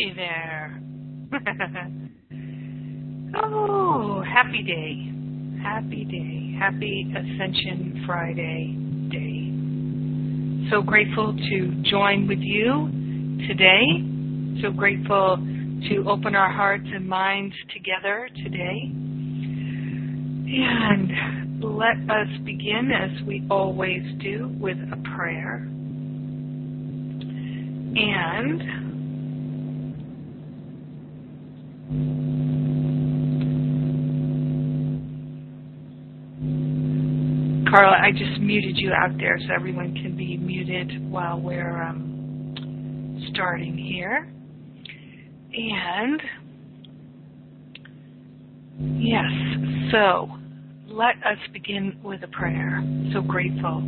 Hey there. oh, happy day. Happy day. Happy Ascension Friday day. So grateful to join with you today. So grateful to open our hearts and minds together today. And let us begin, as we always do, with a prayer. And Carla, I just muted you out there so everyone can be muted while we're um, starting here. And yes, so let us begin with a prayer. So grateful,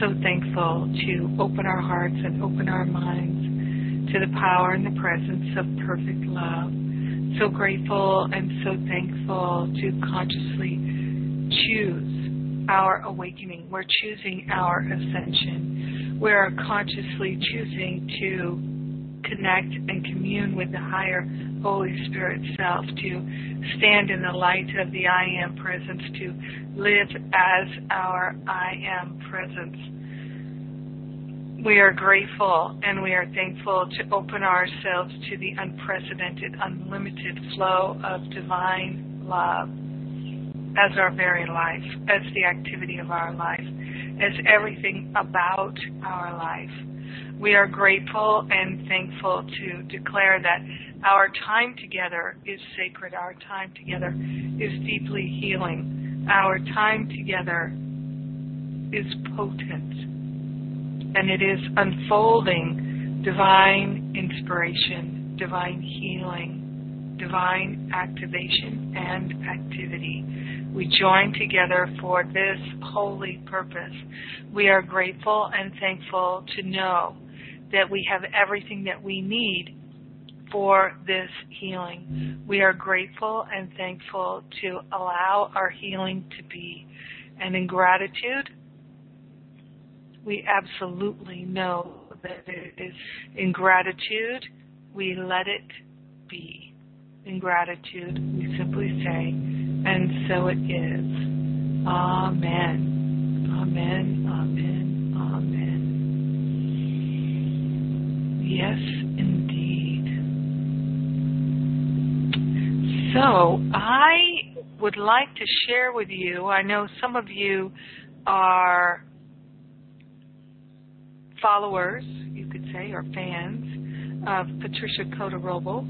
so thankful to open our hearts and open our minds to the power and the presence of perfect love. So grateful and so thankful to consciously choose our awakening. We're choosing our ascension. We're consciously choosing to connect and commune with the higher Holy Spirit self, to stand in the light of the I Am presence, to live as our I Am presence. We are grateful and we are thankful to open ourselves to the unprecedented, unlimited flow of divine love as our very life, as the activity of our life, as everything about our life. We are grateful and thankful to declare that our time together is sacred. Our time together is deeply healing. Our time together is potent. And it is unfolding divine inspiration, divine healing, divine activation and activity. We join together for this holy purpose. We are grateful and thankful to know that we have everything that we need for this healing. We are grateful and thankful to allow our healing to be. And in gratitude, we absolutely know that it is in gratitude we let it be. In gratitude, we simply say, and so it is. Amen. Amen. Amen. Amen. Yes, indeed. So, I would like to share with you, I know some of you are followers, you could say, or fans of Patricia Cota Robles.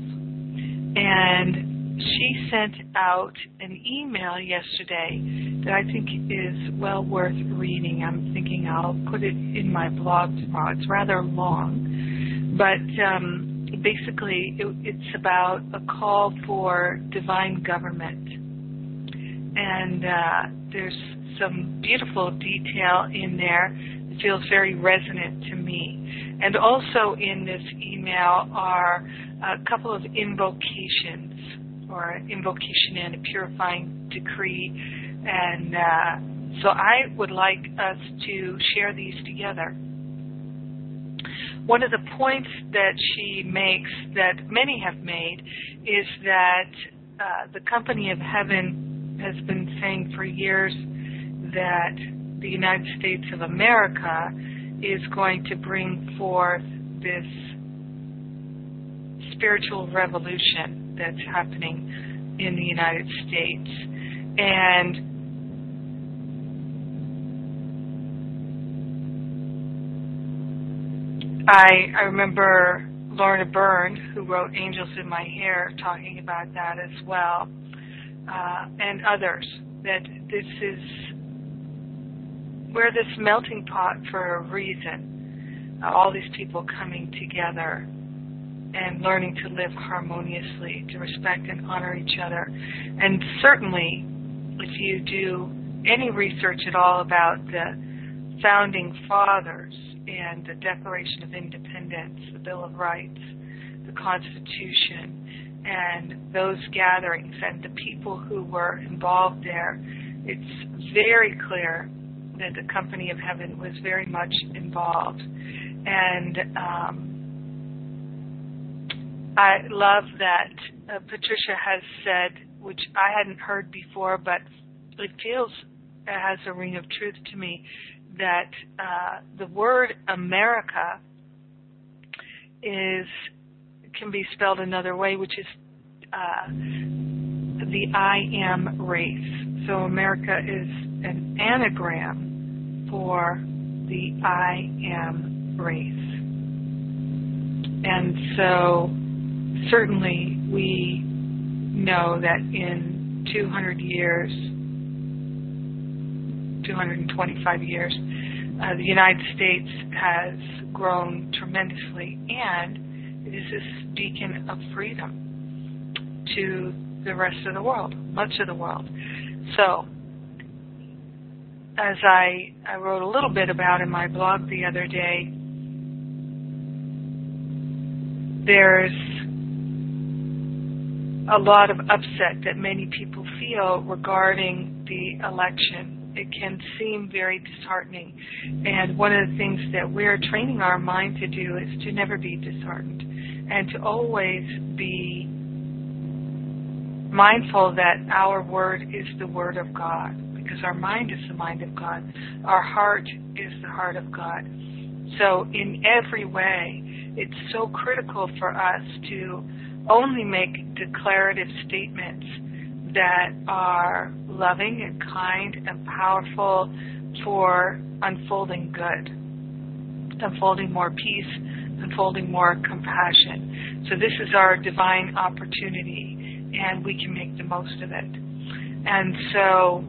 And she sent out an email yesterday that I think is well worth reading. I'm thinking I'll put it in my blog tomorrow. It's rather long but um, basically it, it's about a call for divine government. And uh, there's some beautiful detail in there that feels very resonant to me. And also in this email are a couple of invocations, or invocation and a purifying decree. And uh, so I would like us to share these together one of the points that she makes that many have made is that uh, the company of heaven has been saying for years that the United States of America is going to bring forth this spiritual revolution that's happening in the United States. And I I remember Lorna Byrne, who wrote Angels in My Hair, talking about that as well, uh, and others. That this is we're this melting pot for a reason. Uh, all these people coming together and learning to live harmoniously, to respect and honor each other. And certainly, if you do any research at all about the founding fathers, and the Declaration of Independence, the Bill of Rights, the Constitution, and those gatherings and the people who were involved there, it's very clear that the Company of Heaven was very much involved. And um, I love that uh, Patricia has said, which I hadn't heard before, but it feels it has a ring of truth to me, that uh, the word America is can be spelled another way, which is uh, the I am race. So America is an anagram for the I am race. And so certainly we know that in 200 years, 225 years, uh, the United States has grown tremendously and it is this beacon of freedom to the rest of the world, much of the world. So, as I, I wrote a little bit about in my blog the other day, there's a lot of upset that many people feel regarding the election. It can seem very disheartening. And one of the things that we're training our mind to do is to never be disheartened and to always be mindful that our word is the word of God because our mind is the mind of God. Our heart is the heart of God. So in every way, it's so critical for us to only make declarative statements that are loving and kind and powerful for unfolding good, unfolding more peace, unfolding more compassion. So this is our divine opportunity and we can make the most of it. And so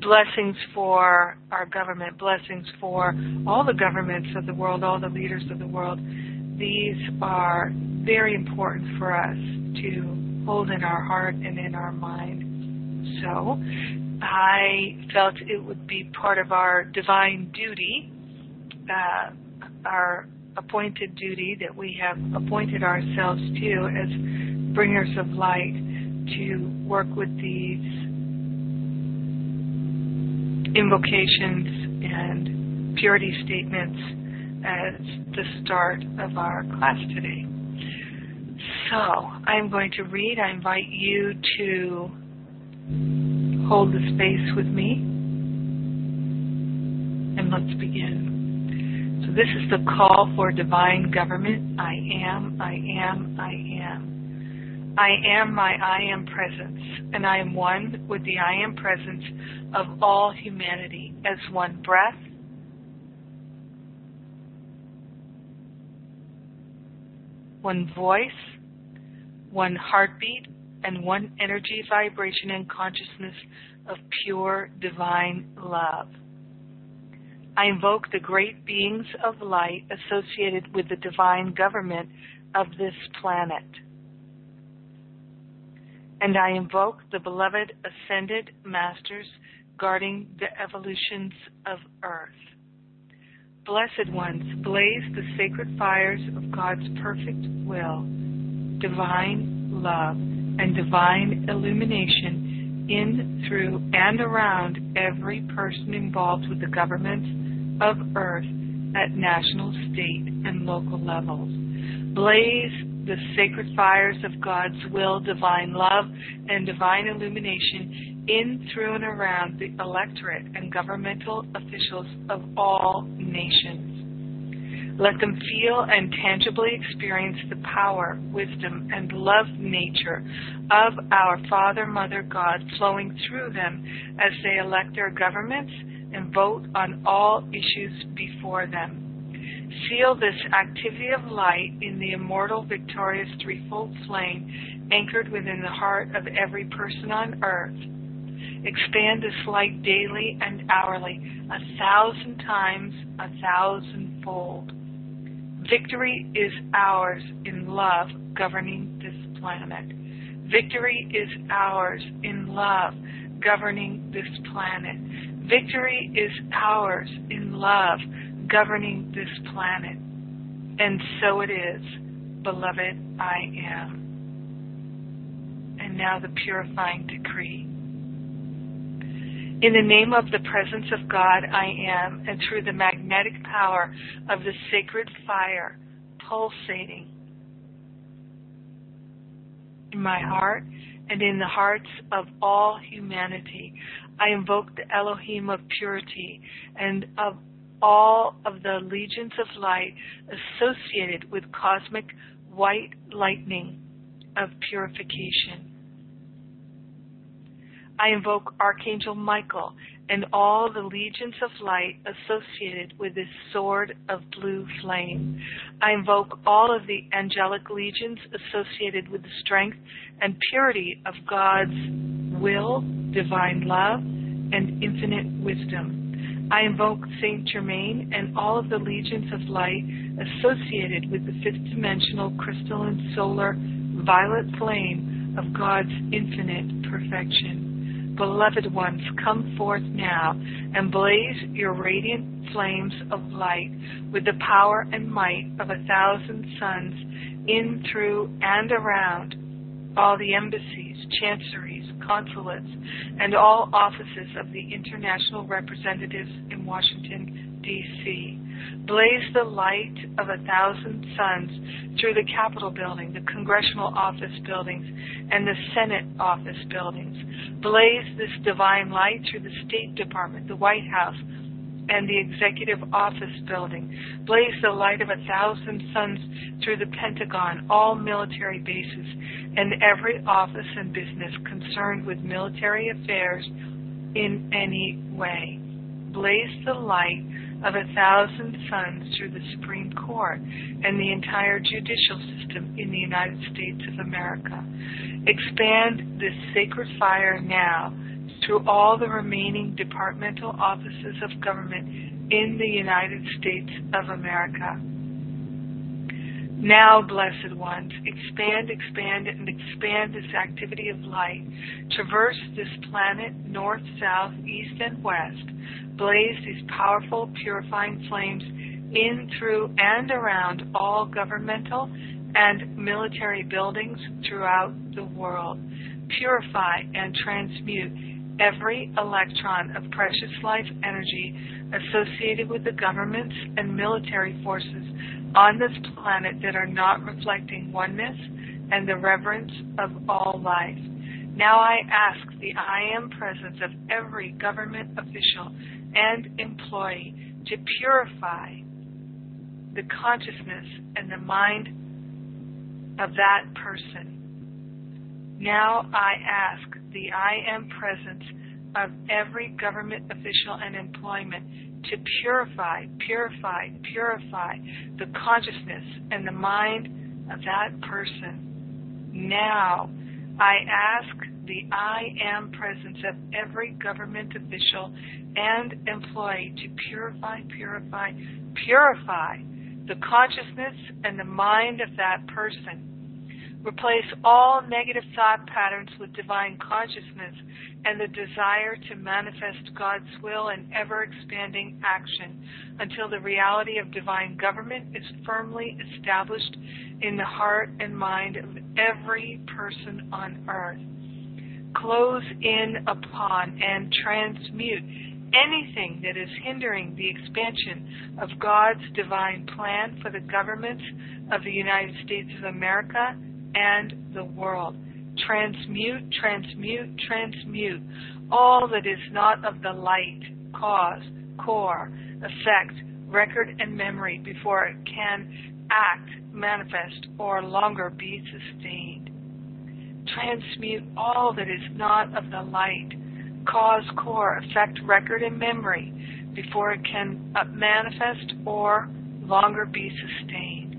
blessings for our government, blessings for all the governments of the world, all the leaders of the world. These are very important for us to hold in our heart and in our mind. So I felt it would be part of our divine duty, uh, our appointed duty that we have appointed ourselves to as bringers of light to work with these invocations and purity statements as the start of our class today. So, I'm going to read. I invite you to hold the space with me. And let's begin. So, this is the call for divine government. I am, I am, I am. I am my I am presence, and I am one with the I am presence of all humanity as one breath, one voice, one heartbeat, and one energy, vibration, and consciousness of pure divine love. I invoke the great beings of light associated with the divine government of this planet and I invoke the beloved ascended masters guarding the evolutions of earth. Blessed ones, blaze the sacred fires of God's perfect will, divine love, and divine illumination in, through, and around every person involved with the governments of earth at national, state, and local levels. Blaze the sacred fires of God's will, divine love, and divine illumination in, through, and around the electorate and governmental officials of all nations. Let them feel and tangibly experience the power, wisdom, and love nature of our Father, Mother, God flowing through them as they elect their governments and vote on all issues before them. Seal this activity of light in the immortal, victorious threefold flame anchored within the heart of every person on earth. Expand this light daily and hourly, a thousand times, a thousandfold. Victory is ours in love governing this planet. Victory is ours in love governing this planet. Victory is ours in love governing this planet. And so it is, beloved, I am. And now the purifying decree. In the name of the presence of God, I am, and through the magnetic power of the sacred fire pulsating in my heart and in the hearts of all humanity. I invoke the Elohim of purity and of all of the legions of light associated with cosmic white lightning of purification. I invoke Archangel Michael and all the legions of light associated with this sword of blue flame. I invoke all of the angelic legions associated with the strength and purity of God's will, divine love, and infinite wisdom. I invoke Saint Germain and all of the legions of light associated with the fifth dimensional crystalline solar violet flame of God's infinite perfection. Beloved ones, come forth now and blaze your radiant flames of light with the power and might of a thousand suns in, through, and around all the embassies, chanceries, consulates, and all offices of the international representatives in Washington, D.C. Blaze the light of a thousand suns through the Capitol building, the Congressional office buildings, and the Senate office buildings. Blaze this divine light through the State Department, the White House, and the Executive Office Building. Blaze the light of a thousand suns through the Pentagon, all military bases, and every office and business concerned with military affairs in any way. Blaze the light of a thousand suns through the Supreme Court and the entire judicial system in the United States of America. Expand this sacred fire now through all the remaining departmental offices of government in the United States of America. Now, blessed ones, expand, expand, and expand this activity of light. Traverse this planet north, south, east, and west. Blaze these powerful, purifying flames in, through, and around all governmental and military buildings throughout the world. Purify and transmute every electron of precious life energy associated with the governments and military forces on this planet that are not reflecting oneness and the reverence of all life. Now I ask the I am presence of every government official and employee to purify the consciousness and the mind of that person. Now I ask the I am presence of every government official and employment to purify, purify, purify the consciousness and the mind of that person. Now, I ask the I am presence of every government official and employee to purify, purify, purify the consciousness and the mind of that person Replace all negative thought patterns with divine consciousness and the desire to manifest God's will in ever expanding action until the reality of divine government is firmly established in the heart and mind of every person on earth. Close in upon and transmute anything that is hindering the expansion of God's divine plan for the governments of the United States of America and the world. Transmute, transmute, transmute all that is not of the light, cause, core, effect, record, and memory before it can act, manifest, or longer be sustained. Transmute all that is not of the light, cause, core, effect, record, and memory before it can uh, manifest or longer be sustained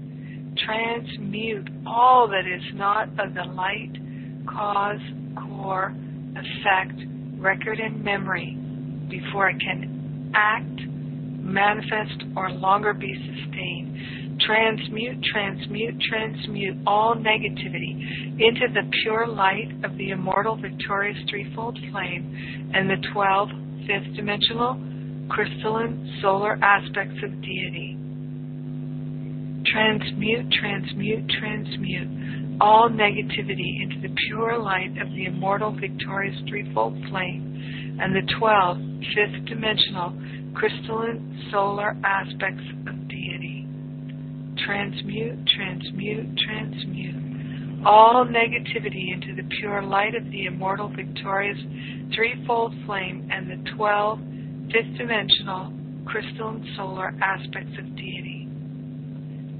transmute all that is not of the light, cause, core, effect, record, and memory before it can act, manifest, or longer be sustained. Transmute, transmute, transmute all negativity into the pure light of the immortal victorious threefold flame and the twelve fifth dimensional crystalline solar aspects of deity transmute, transmute, transmute all negativity into the pure light of the immortal victorious threefold flame and the twelve fifth dimensional crystalline solar aspects of deity. Transmute, transmute, transmute all negativity into the pure light of the immortal, victorious, threefold flame and the twelve fifth dimensional crystalline solar aspects of deity.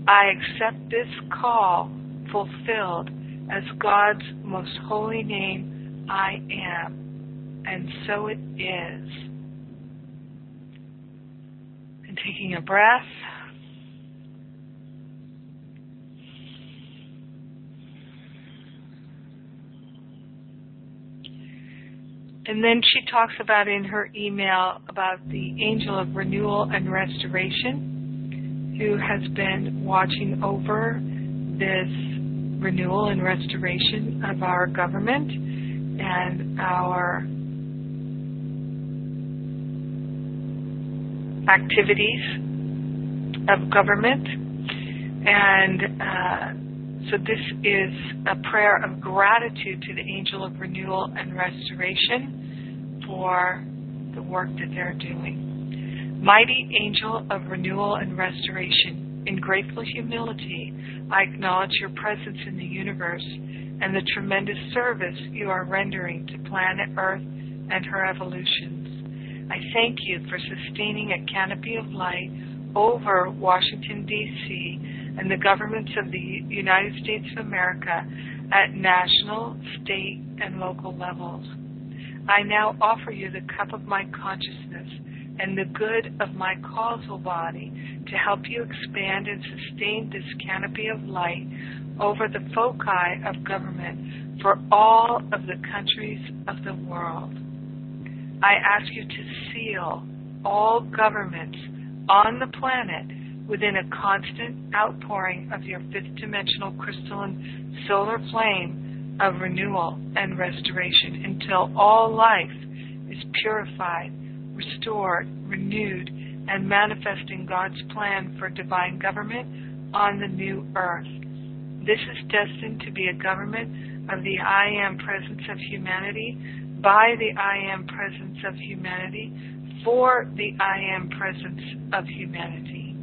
I accept this call fulfilled as God's most holy name, I am. And so it is. And taking a breath. And then she talks about in her email about the angel of renewal and restoration who has been watching over this renewal and restoration of our government and our activities of government. And uh, so this is a prayer of gratitude to the angel of renewal and restoration for the work that they're doing. Mighty angel of renewal and restoration, in grateful humility, I acknowledge your presence in the universe and the tremendous service you are rendering to planet Earth and her evolutions. I thank you for sustaining a canopy of light over Washington, D.C. and the governments of the United States of America at national, state, and local levels. I now offer you the cup of my consciousness and the good of my causal body to help you expand and sustain this canopy of light over the foci of government for all of the countries of the world. I ask you to seal all governments on the planet within a constant outpouring of your fifth dimensional crystalline solar flame of renewal and restoration until all life is purified, restored, renewed, and manifesting God's plan for divine government on the new earth. This is destined to be a government of the I Am presence of humanity, by the I Am presence of humanity, for the I Am presence of humanity.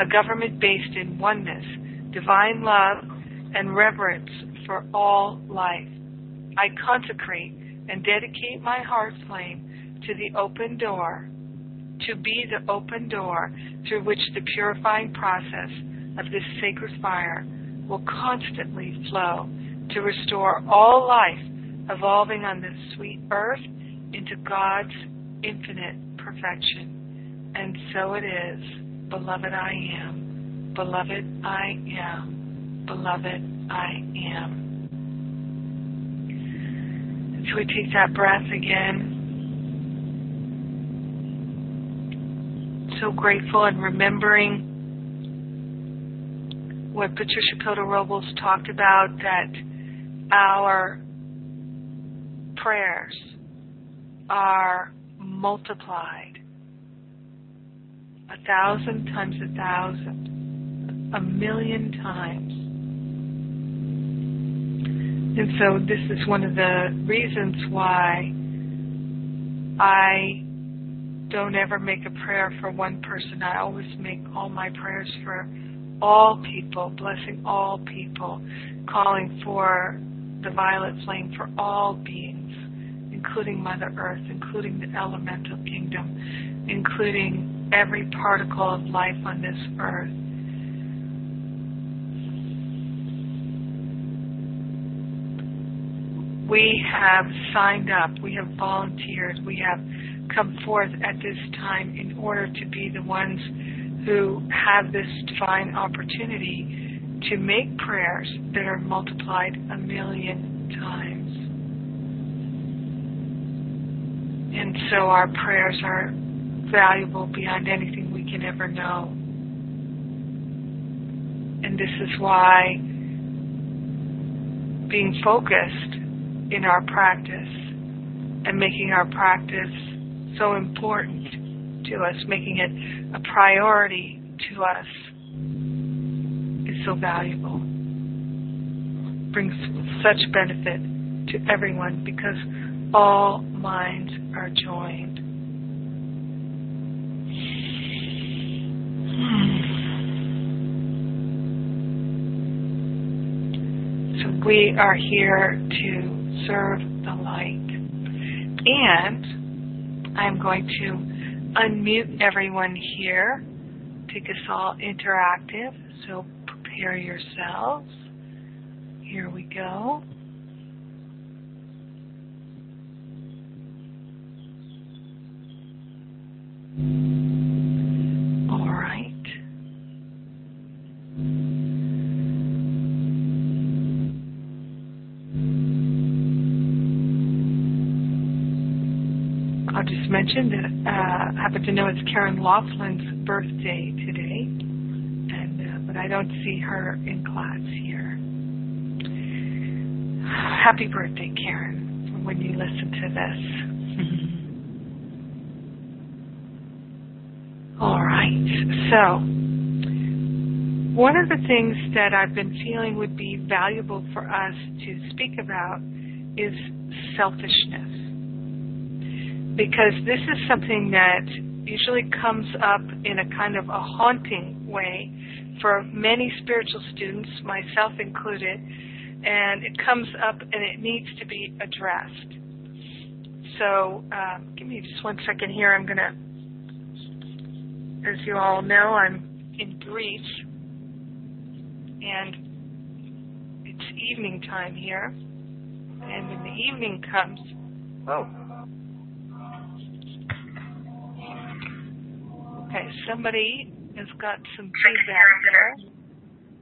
A government based in oneness, divine love, and reverence for all life. I consecrate and dedicate my heart flame to the open door, to be the open door through which the purifying process of this sacred fire will constantly flow to restore all life evolving on this sweet earth into God's infinite perfection. And so it is. Beloved, I am. Beloved, I am. Beloved, I am. So we take that breath again. So grateful and remembering what Patricia Cota Robles talked about that our prayers are multiplied a thousand times a thousand, a million times. And so this is one of the reasons why I don't ever make a prayer for one person. I always make all my prayers for all people, blessing all people, calling for the violet flame for all beings, including Mother Earth, including the elemental kingdom, including every particle of life on this earth. we have signed up, we have volunteered, we have come forth at this time in order to be the ones who have this divine opportunity to make prayers that are multiplied a million times. And so our prayers are valuable beyond anything we can ever know. And this is why being focused in our practice and making our practice so important to us, making it a priority to us is so valuable. Brings such benefit to everyone because all minds are joined. So we are here to serve the light. And I'm going to unmute everyone here, take us all interactive. So prepare yourselves. Here we go. Mentioned that uh, happen to know it's Karen Laughlin's birthday today, and uh, but I don't see her in class here. Happy birthday, Karen! When you listen to this. All right, so one of the things that I've been feeling would be valuable for us to speak about is selfishness because this is something that usually comes up in a kind of a haunting way for many spiritual students, myself included, and it comes up and it needs to be addressed. So, um, give me just one second here. I'm going to, as you all know, I'm in Greece, and it's evening time here. And when the evening comes, oh, Okay, somebody has got some feedback there.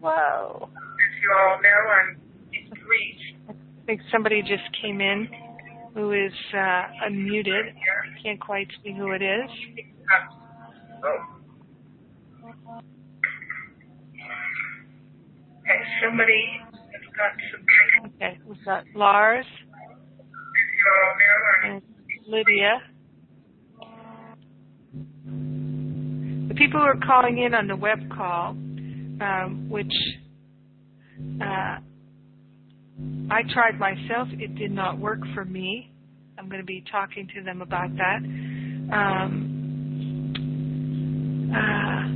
Whoa. As you all know, I'm in Greece. I think somebody just came in who is uh, unmuted. Can't quite see who it is. Okay, somebody has got some. Feedback. Okay, we've got Lars and Lydia. People are calling in on the web call, um, which uh, I tried myself, it did not work for me. I'm going to be talking to them about that. Um, uh,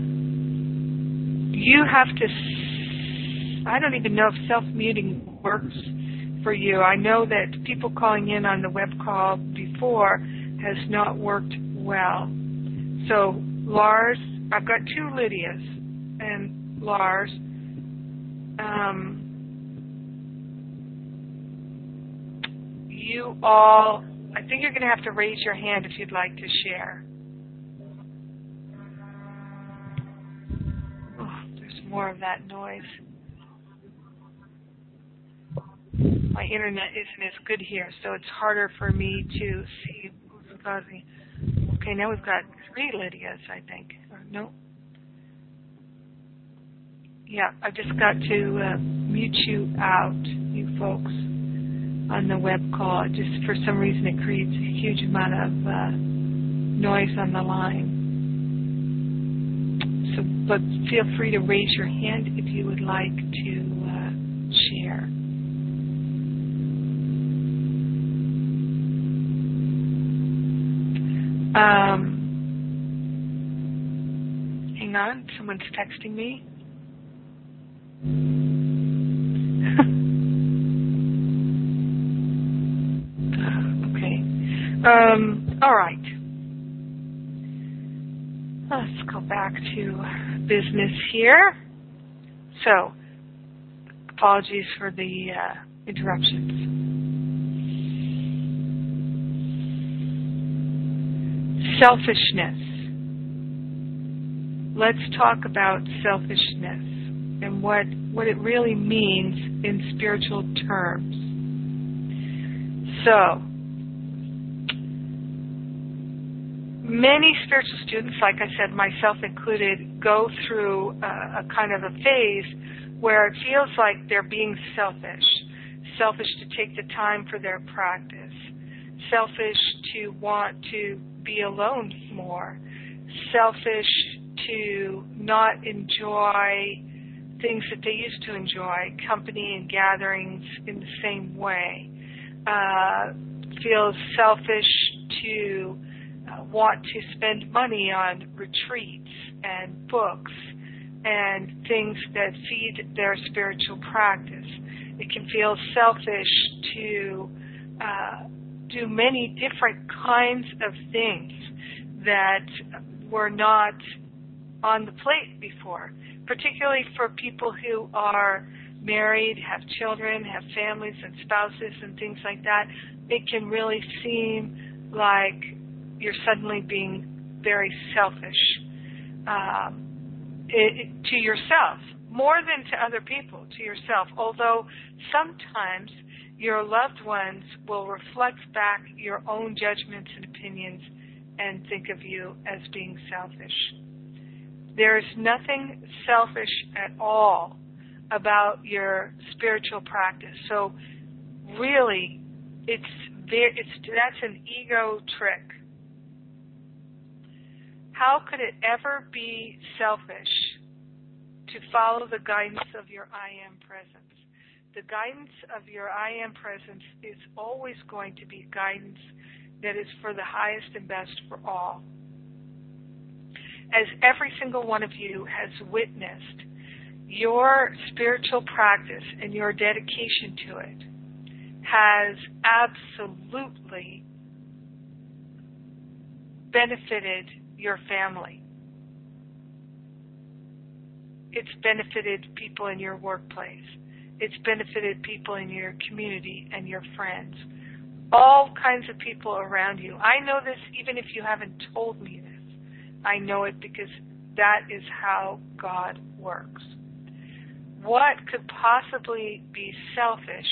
you have to, I don't even know if self muting works for you. I know that people calling in on the web call before has not worked well. So, Lars, I've got two Lydias and Lars. Um, you all, I think you're going to have to raise your hand if you'd like to share. Oh, there's more of that noise. My internet isn't as good here, so it's harder for me to see who's causing. Okay, now we've got three Lydias, I think. No. Yeah, I've just got to uh, mute you out, you folks, on the web call. Just for some reason, it creates a huge amount of uh, noise on the line. So, but feel free to raise your hand if you would like to uh, share. Um, hang on. Someone's texting me. okay. Um, all right. Let's go back to business here. So, apologies for the uh, interruptions. Selfishness let's talk about selfishness and what, what it really means in spiritual terms. So, many spiritual students, like I said, myself included, go through a, a kind of a phase where it feels like they're being selfish. Selfish to take the time for their practice. Selfish to want to be alone more. Selfish to not enjoy things that they used to enjoy, company and gatherings in the same way. Uh, feels selfish to uh, want to spend money on retreats and books and things that feed their spiritual practice. It can feel selfish to uh, do many different kinds of things that were not on the plate before, particularly for people who are married, have children, have families and spouses and things like that. It can really seem like you're suddenly being very selfish um, it, to yourself, more than to other people, to yourself. Although sometimes your loved ones will reflect back your own judgments and opinions and think of you as being selfish. There is nothing selfish at all about your spiritual practice. So really, it's there. It's that's an ego trick. How could it ever be selfish to follow the guidance of your I am presence? The guidance of your I am presence is always going to be guidance that is for the highest and best for all. As every single one of you has witnessed, your spiritual practice and your dedication to it has absolutely benefited your family. It's benefited people in your workplace. It's benefited people in your community and your friends. All kinds of people around you. I know this even if you haven't told me this. I know it because that is how God works. What could possibly be selfish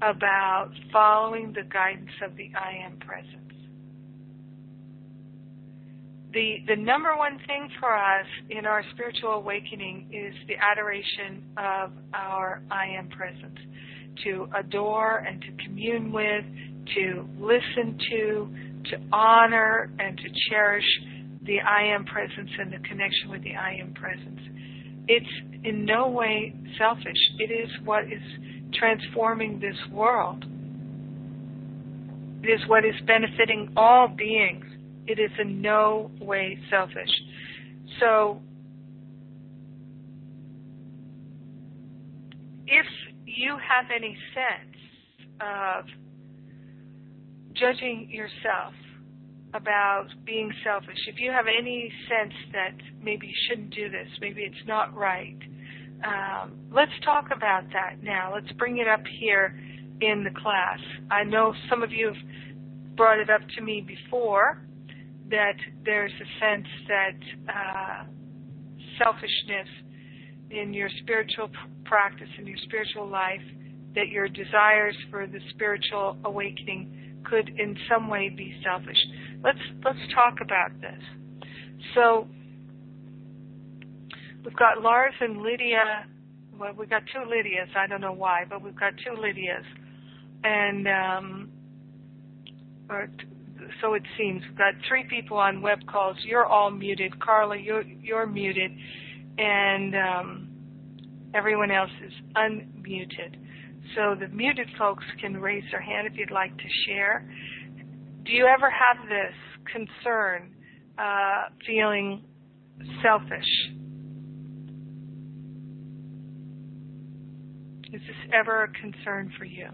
about following the guidance of the I am presence? The the number one thing for us in our spiritual awakening is the adoration of our I am presence, to adore and to commune with, to listen to, to honor and to cherish the I am presence and the connection with the I am presence. It's in no way selfish. It is what is transforming this world. It is what is benefiting all beings it is in no way selfish. So, if you have any sense of judging yourself about being selfish, if you have any sense that maybe you shouldn't do this, maybe it's not right, um, let's talk about that now. Let's bring it up here in the class. I know some of you have brought it up to me before, that there's a sense that uh, selfishness in your spiritual practice, in your spiritual life, that your desires for the spiritual awakening could in some way be selfish. Let's let's talk about this. So we've got Lars and Lydia. Well, we've got two Lydias. I don't know why, but we've got two Lydias, and um, or so it seems. We've got three people on web calls. You're all muted. Carla, you're, you're muted. And um, everyone else is unmuted. So the muted folks can raise their hand if you'd like to share. Do you ever have this concern, uh, feeling selfish? Is this ever a concern for you?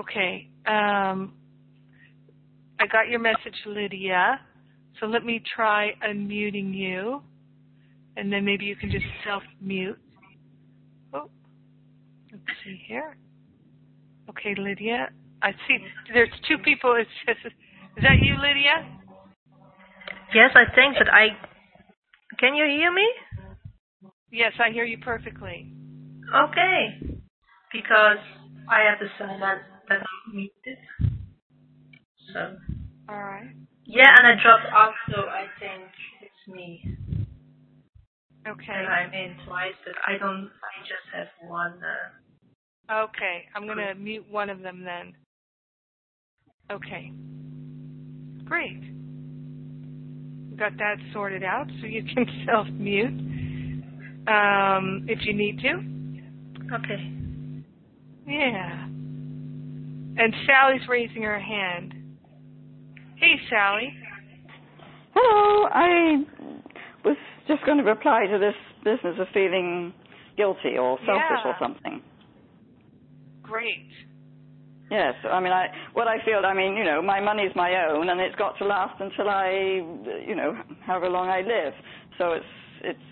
Okay. Um, I got your message, Lydia. So let me try unmuting you, and then maybe you can just self-mute. Oh, let's see here. Okay, Lydia. I see. There's two people. It says, is that you, Lydia? Yes, I think that I. Can you hear me? Yes, I hear you perfectly. Okay. because I have the that I need it. So. All right. Yeah, and I dropped off, so I think it's me. Okay. And I'm in twice, but I don't. I just have one. Uh, okay, I'm gonna mute one of them then. Okay. Great. Got that sorted out, so you can self-mute um, if you need to. okay. Yeah. And Sally's raising her hand. Hey, Sally. Hello, I was just going to reply to this business of feeling guilty or selfish Yeah. or something. Great. Yes, I mean, I what I feel. I mean, you know, my money's my own, and it's got to last until I, you know, however long I live. So it's it's,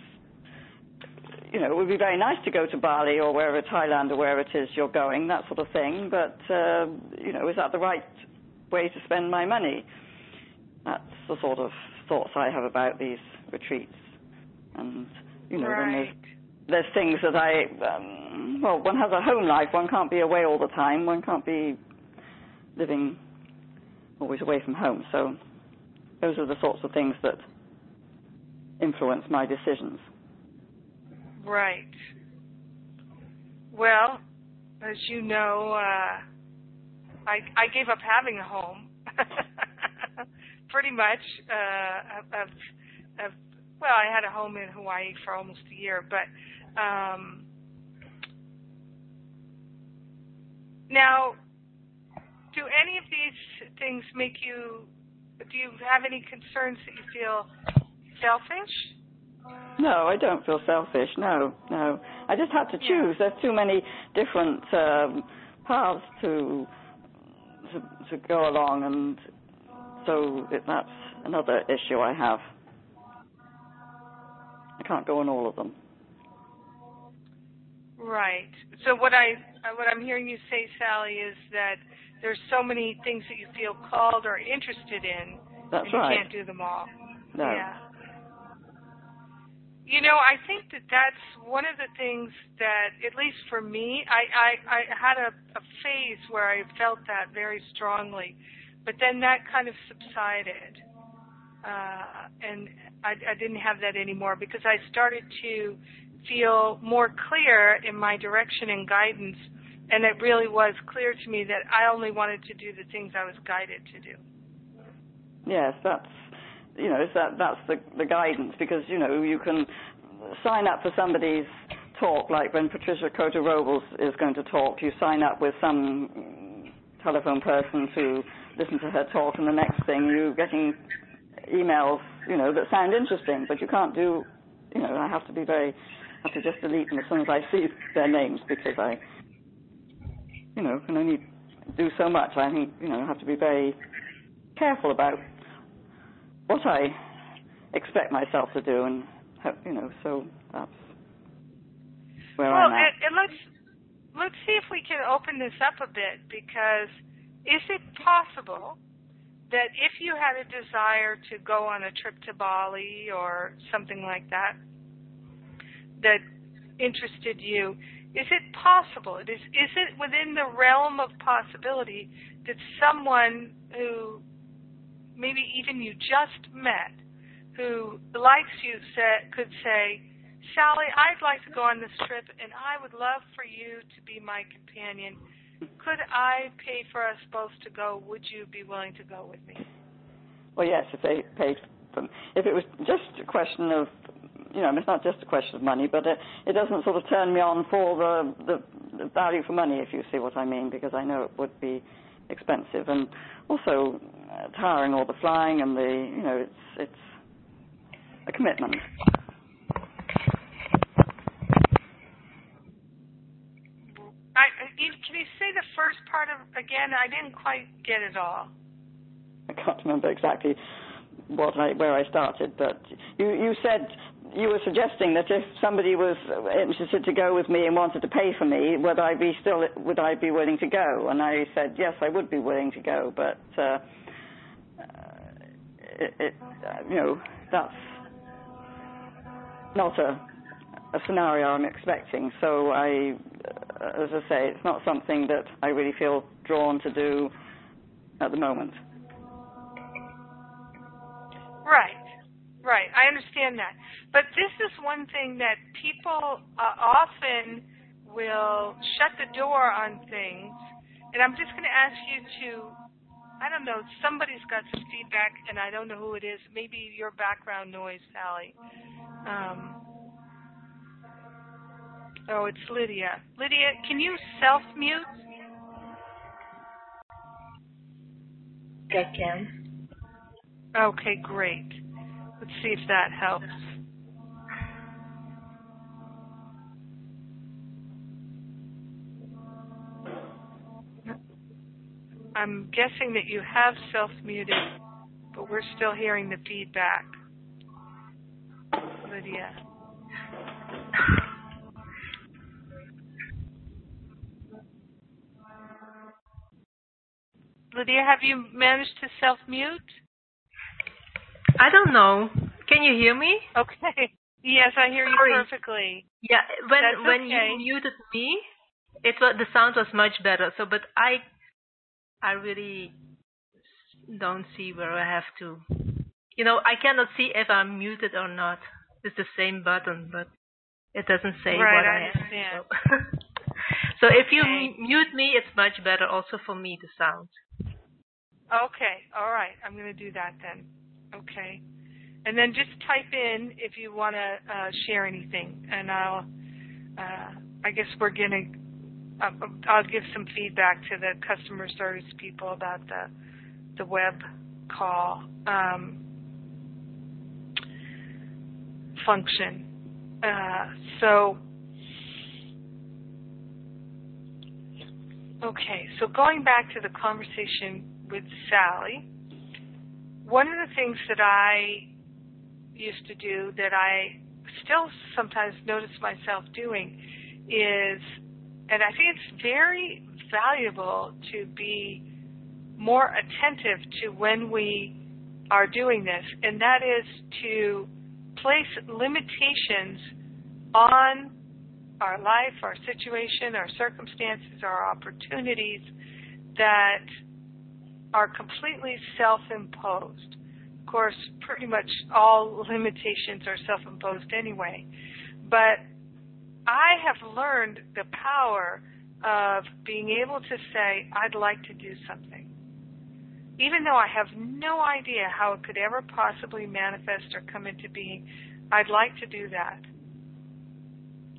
you know, it would be very nice to go to Bali or wherever Thailand or wherever it is you're going, that sort of thing. But uh, you know, is that the right way to spend my money? That's the sort of thoughts I have about these retreats, and you know, then there's there's things that I, um, well, one has a home life. One can't be away all the time. One can't be living always away from home. So those are the sorts of things that influence my decisions. Right. Well, as you know, uh, I I gave up having a home. Pretty much. Uh, I've, I've, well, I had a home in Hawaii for almost a year, but um, now, do any of these things make you? Do you have any concerns that you feel selfish? No, I don't feel selfish. No, no. I just had to choose. There's too many different um, paths to, to to go along, and so it, that's another issue I have. I can't go on all of them. Right. So what I what I'm hearing you say, Sally, is that there's so many things that you feel called or interested in, That's and you right. can't do them all. No. Yeah. You know, I think that that's one of the things that, at least for me, I I, I had a, a phase where I felt that very strongly, but then that kind of subsided, uh, and I, I didn't have that anymore because I started to feel more clear in my direction and guidance, and it really was clear to me that I only wanted to do the things I was guided to do. Yes, that's you know, that that's the the guidance because you know you can sign up for somebody's talk like when Patricia Cota Robles is going to talk, you sign up with some telephone person to listen to her talk, and the next thing you're getting emails, you know, that sound interesting, but you can't do, you know, I have to be very, I have to just delete them as soon as I see their names because I, you know, can only do so much. I think, you know, I have to be very careful about what I expect myself to do, and you know, so that's where well, I'm at. and, and let's let's see if we can open this up a bit because is it possible that if you had a desire to go on a trip to Bali or something like that that interested you, is it possible? It is is it within the realm of possibility that someone who maybe even you just met who likes you say, could say, Sally, I'd like to go on this trip and I would love for you to be my companion. Could I pay for us both to go? Would you be willing to go with me? Well, yes, if they paid for, if it was just a question of, you know, it's not just a question of money, but it, it doesn't sort of turn me on for the, the the value for money, if you see what I mean, because I know it would be expensive and also uh, tiring all the flying and the, you know, it's it's a commitment. I, can you say the first part of again? I didn't quite get it all. I can't remember exactly what I where I started, but you you said you were suggesting that if somebody was interested to go with me and wanted to pay for me, would I be still would I be willing to go? And I said yes, I would be willing to go, but uh, uh, it, it you know that's not a a scenario I'm expecting. So I as I say, it's not something that I really feel drawn to do at the moment. Right, right. I understand that. But this is one thing that people uh, often will shut the door on things. And I'm just going to ask you to, I don't know, somebody's got some feedback, and I don't know who it is. Maybe your background noise, Sally. Um, oh, it's Lydia. Lydia, can you self mute? I can. Okay, great. Let's see if that helps. I'm guessing that you have self muted, but we're still hearing the feedback. Lydia. Lydia, have you managed to self mute? I don't know. Can you hear me? Okay. Yes, I hear you Sorry. perfectly. Yeah, when That's when okay. you muted me, it was the sound was much better. So, but I I really don't see where I have to. You know, I cannot see if I'm muted or not. It's the same button, but it doesn't say Right, what I I, understand. am. So. so if you mute me, it's much better also for me the sound. Okay, all right. I'm going to do that then. Okay. And then just type in if you want to uh, share anything, and I'll. Uh, I guess we're to. Uh, I'll give some feedback to the customer service people about the the web call um, function. Uh, so. Okay, so going back to the conversation with Sally, one of the things that I used to do that I still sometimes notice myself doing is, and I think it's very valuable to be more attentive to when we are doing this, and that is to place limitations on our life, our situation, our circumstances, our opportunities that are completely self imposed. Of course, pretty much all limitations are self imposed anyway. But I have learned the power of being able to say, I'd like to do something. Even though I have no idea how it could ever possibly manifest or come into being, I'd like to do that.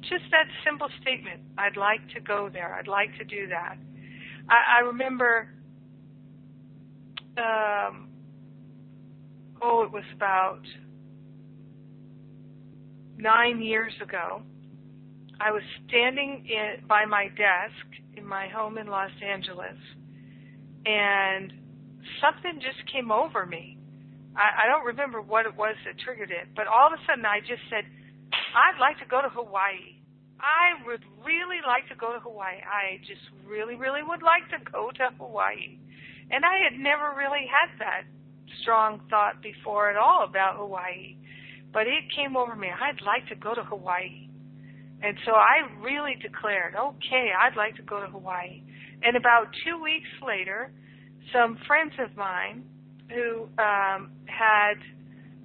Just that simple statement, I'd like to go there, I'd like to do that. I, I remember um, oh, it was about nine years ago. I was standing in, by my desk in my home in Los Angeles, and something just came over me. I, I don't remember what it was that triggered it, but all of a sudden I just said, I'd like to go to Hawaii. I would really like to go to Hawaii. I just really, really would like to go to Hawaii. And I had never really had that strong thought before at all about Hawaii. But it came over me. I'd like to go to Hawaii. And so I really declared, okay, I'd like to go to Hawaii. And about two weeks later, some friends of mine who um, had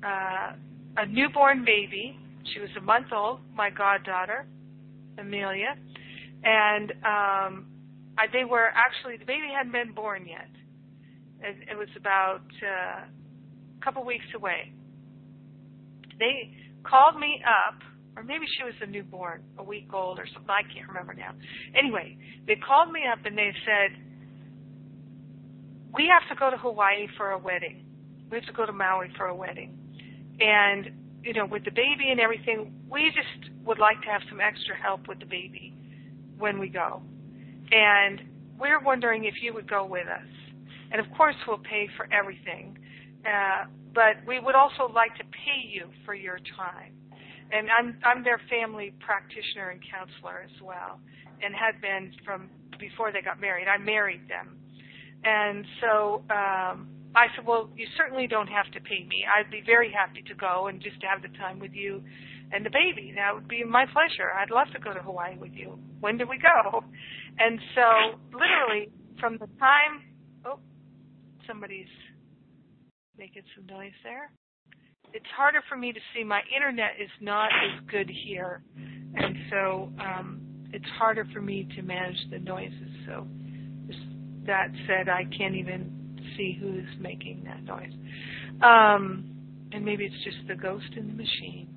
uh, a newborn baby, she was a month old, my goddaughter, Amelia, and um, I, they were actually, the baby hadn't been born yet it, it was about uh, a couple weeks away. They called me up, or maybe she was a newborn, a week old or something. I can't remember now. Anyway, they called me up and they said, "We have to go to Hawaii for a wedding. We have to go to Maui for a wedding, and you know, with the baby and everything, we just would like to have some extra help with the baby when we go, and we're wondering if you would go with us." And of course we'll pay for everything. Uh, but we would also like to pay you for your time. And I'm I'm their family practitioner and counselor as well, and had been from before they got married. I married them, and so um, I said, well, you certainly don't have to pay me. I'd be very happy to go and just to have the time with you and the baby. That would be my pleasure. I'd love to go to Hawaii with you when do we go? And so, literally, from the time, somebody's making some noise there. It's harder for me to see. My internet is not as good here, and so um, it's harder for me to manage the noises. So, that said, I can't even see who's making that noise. Um, and maybe it's just the ghost in the machine.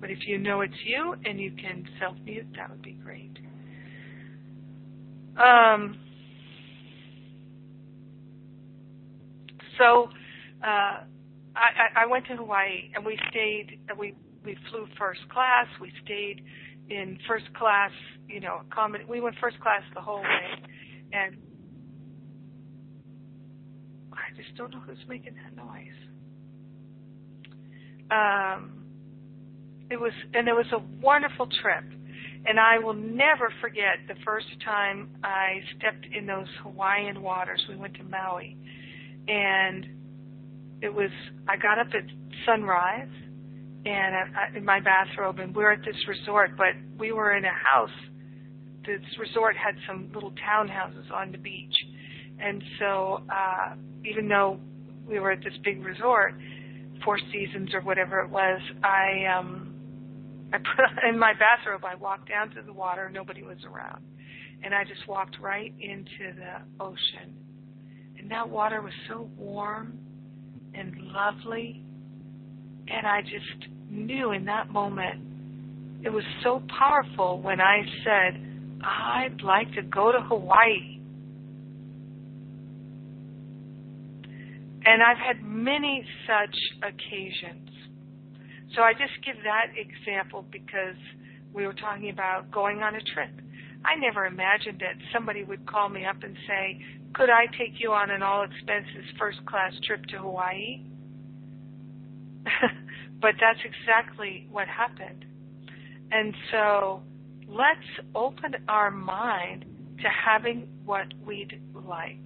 But if you know it's you and you can self mute, that would be great. Um, so uh, I, I went to Hawaii and we stayed. We we flew first class. We stayed in first class. You know, accommod- we went first class the whole way, and I just don't know who's making that noise. Um, it was, and it was a wonderful trip. And I will never forget the first time I stepped in those Hawaiian waters. We went to Maui, and it was. I got up at sunrise, and I, I, in my bathrobe, and we were at this resort, but we were in a house. This resort had some little townhouses on the beach, and so uh, even though we were at this big resort, Four Seasons or whatever it was, I um I put in my bathrobe. I walked down to the water. Nobody was around, and I just walked right into the ocean. And that water was so warm and lovely, and I just knew in that moment it was so powerful when I said, "I'd like to go to Hawaii." And I've had many such occasions. So I just give that example because we were talking about going on a trip. I never imagined that somebody would call me up and say, Could I take you on an all expenses first class trip to Hawaii? but that's exactly what happened. And so let's open our mind to having what we'd like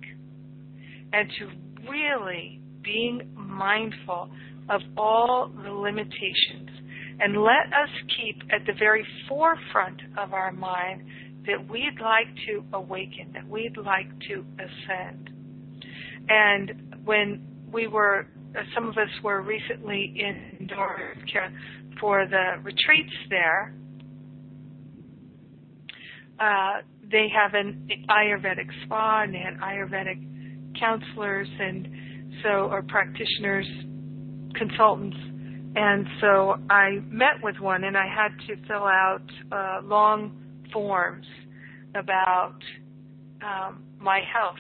and to really being mindful of all the limitations and let us keep at the very forefront of our mind that we'd like to awaken, that we'd like to ascend. And when we were, some of us were recently in Carolina for the retreats there, uh, they have an Ayurvedic spa and they had Ayurvedic counselors and so or practitioners, consultants, and so I met with one and I had to fill out a long forms about um, my health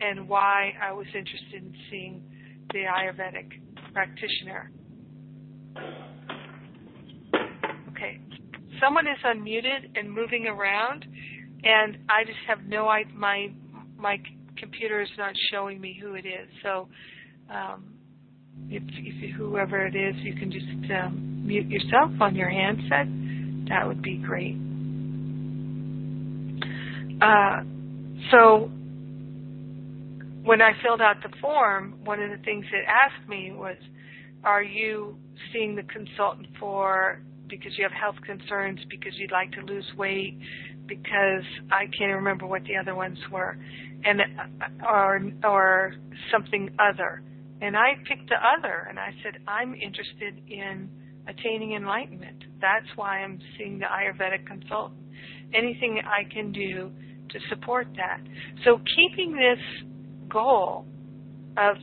and why I was interested in seeing the Ayurvedic practitioner. Okay, someone is unmuted and moving around, and I just have no idea. My my computer is not showing me who it is. So um, if, if whoever it is, you can just um, mute yourself on your handset. That would be great. Uh, so when I filled out the form, one of the things it asked me was, "Are you seeing the consultant for because you have health concerns, because you'd like to lose weight, because I can't remember what the other ones were, and or or something other. And I picked the other, and I said I'm interested in attaining enlightenment. That's why I'm seeing the Ayurvedic consultant. Anything I can do to support that. So keeping this goal of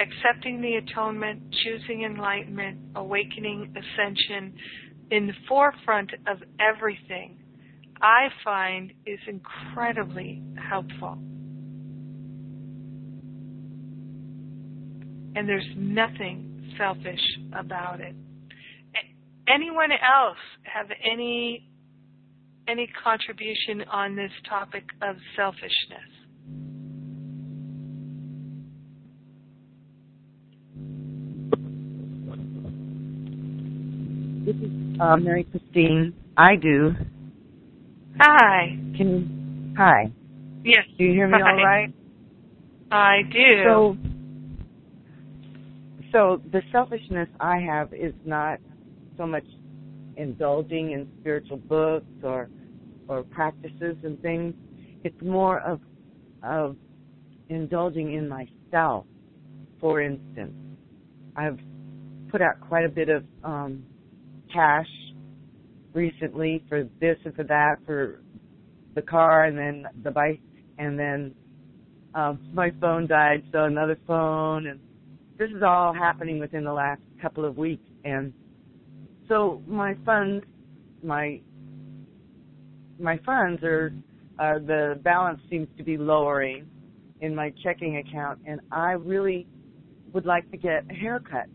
accepting the atonement, choosing enlightenment, awakening, ascension in the forefront of everything I find is incredibly helpful. And there's nothing selfish about it. Anyone else have any any contribution on this topic of selfishness? This is uh, Mary Christine. I do. Hi. Can you? Hi. Yes. Do you hear me Hi. all right? I do. So, so the selfishness I have is not so much indulging in spiritual books or or practices and things. It's more of of indulging in myself. For instance, I've put out quite a bit of um, cash recently for this and for that, for the car and then the bike, and then um, my phone died, so another phone, and this is all happening within the last couple of weeks, and so my funds, my my funds are, uh, the balance seems to be lowering in my checking account, and I really would like to get a haircut,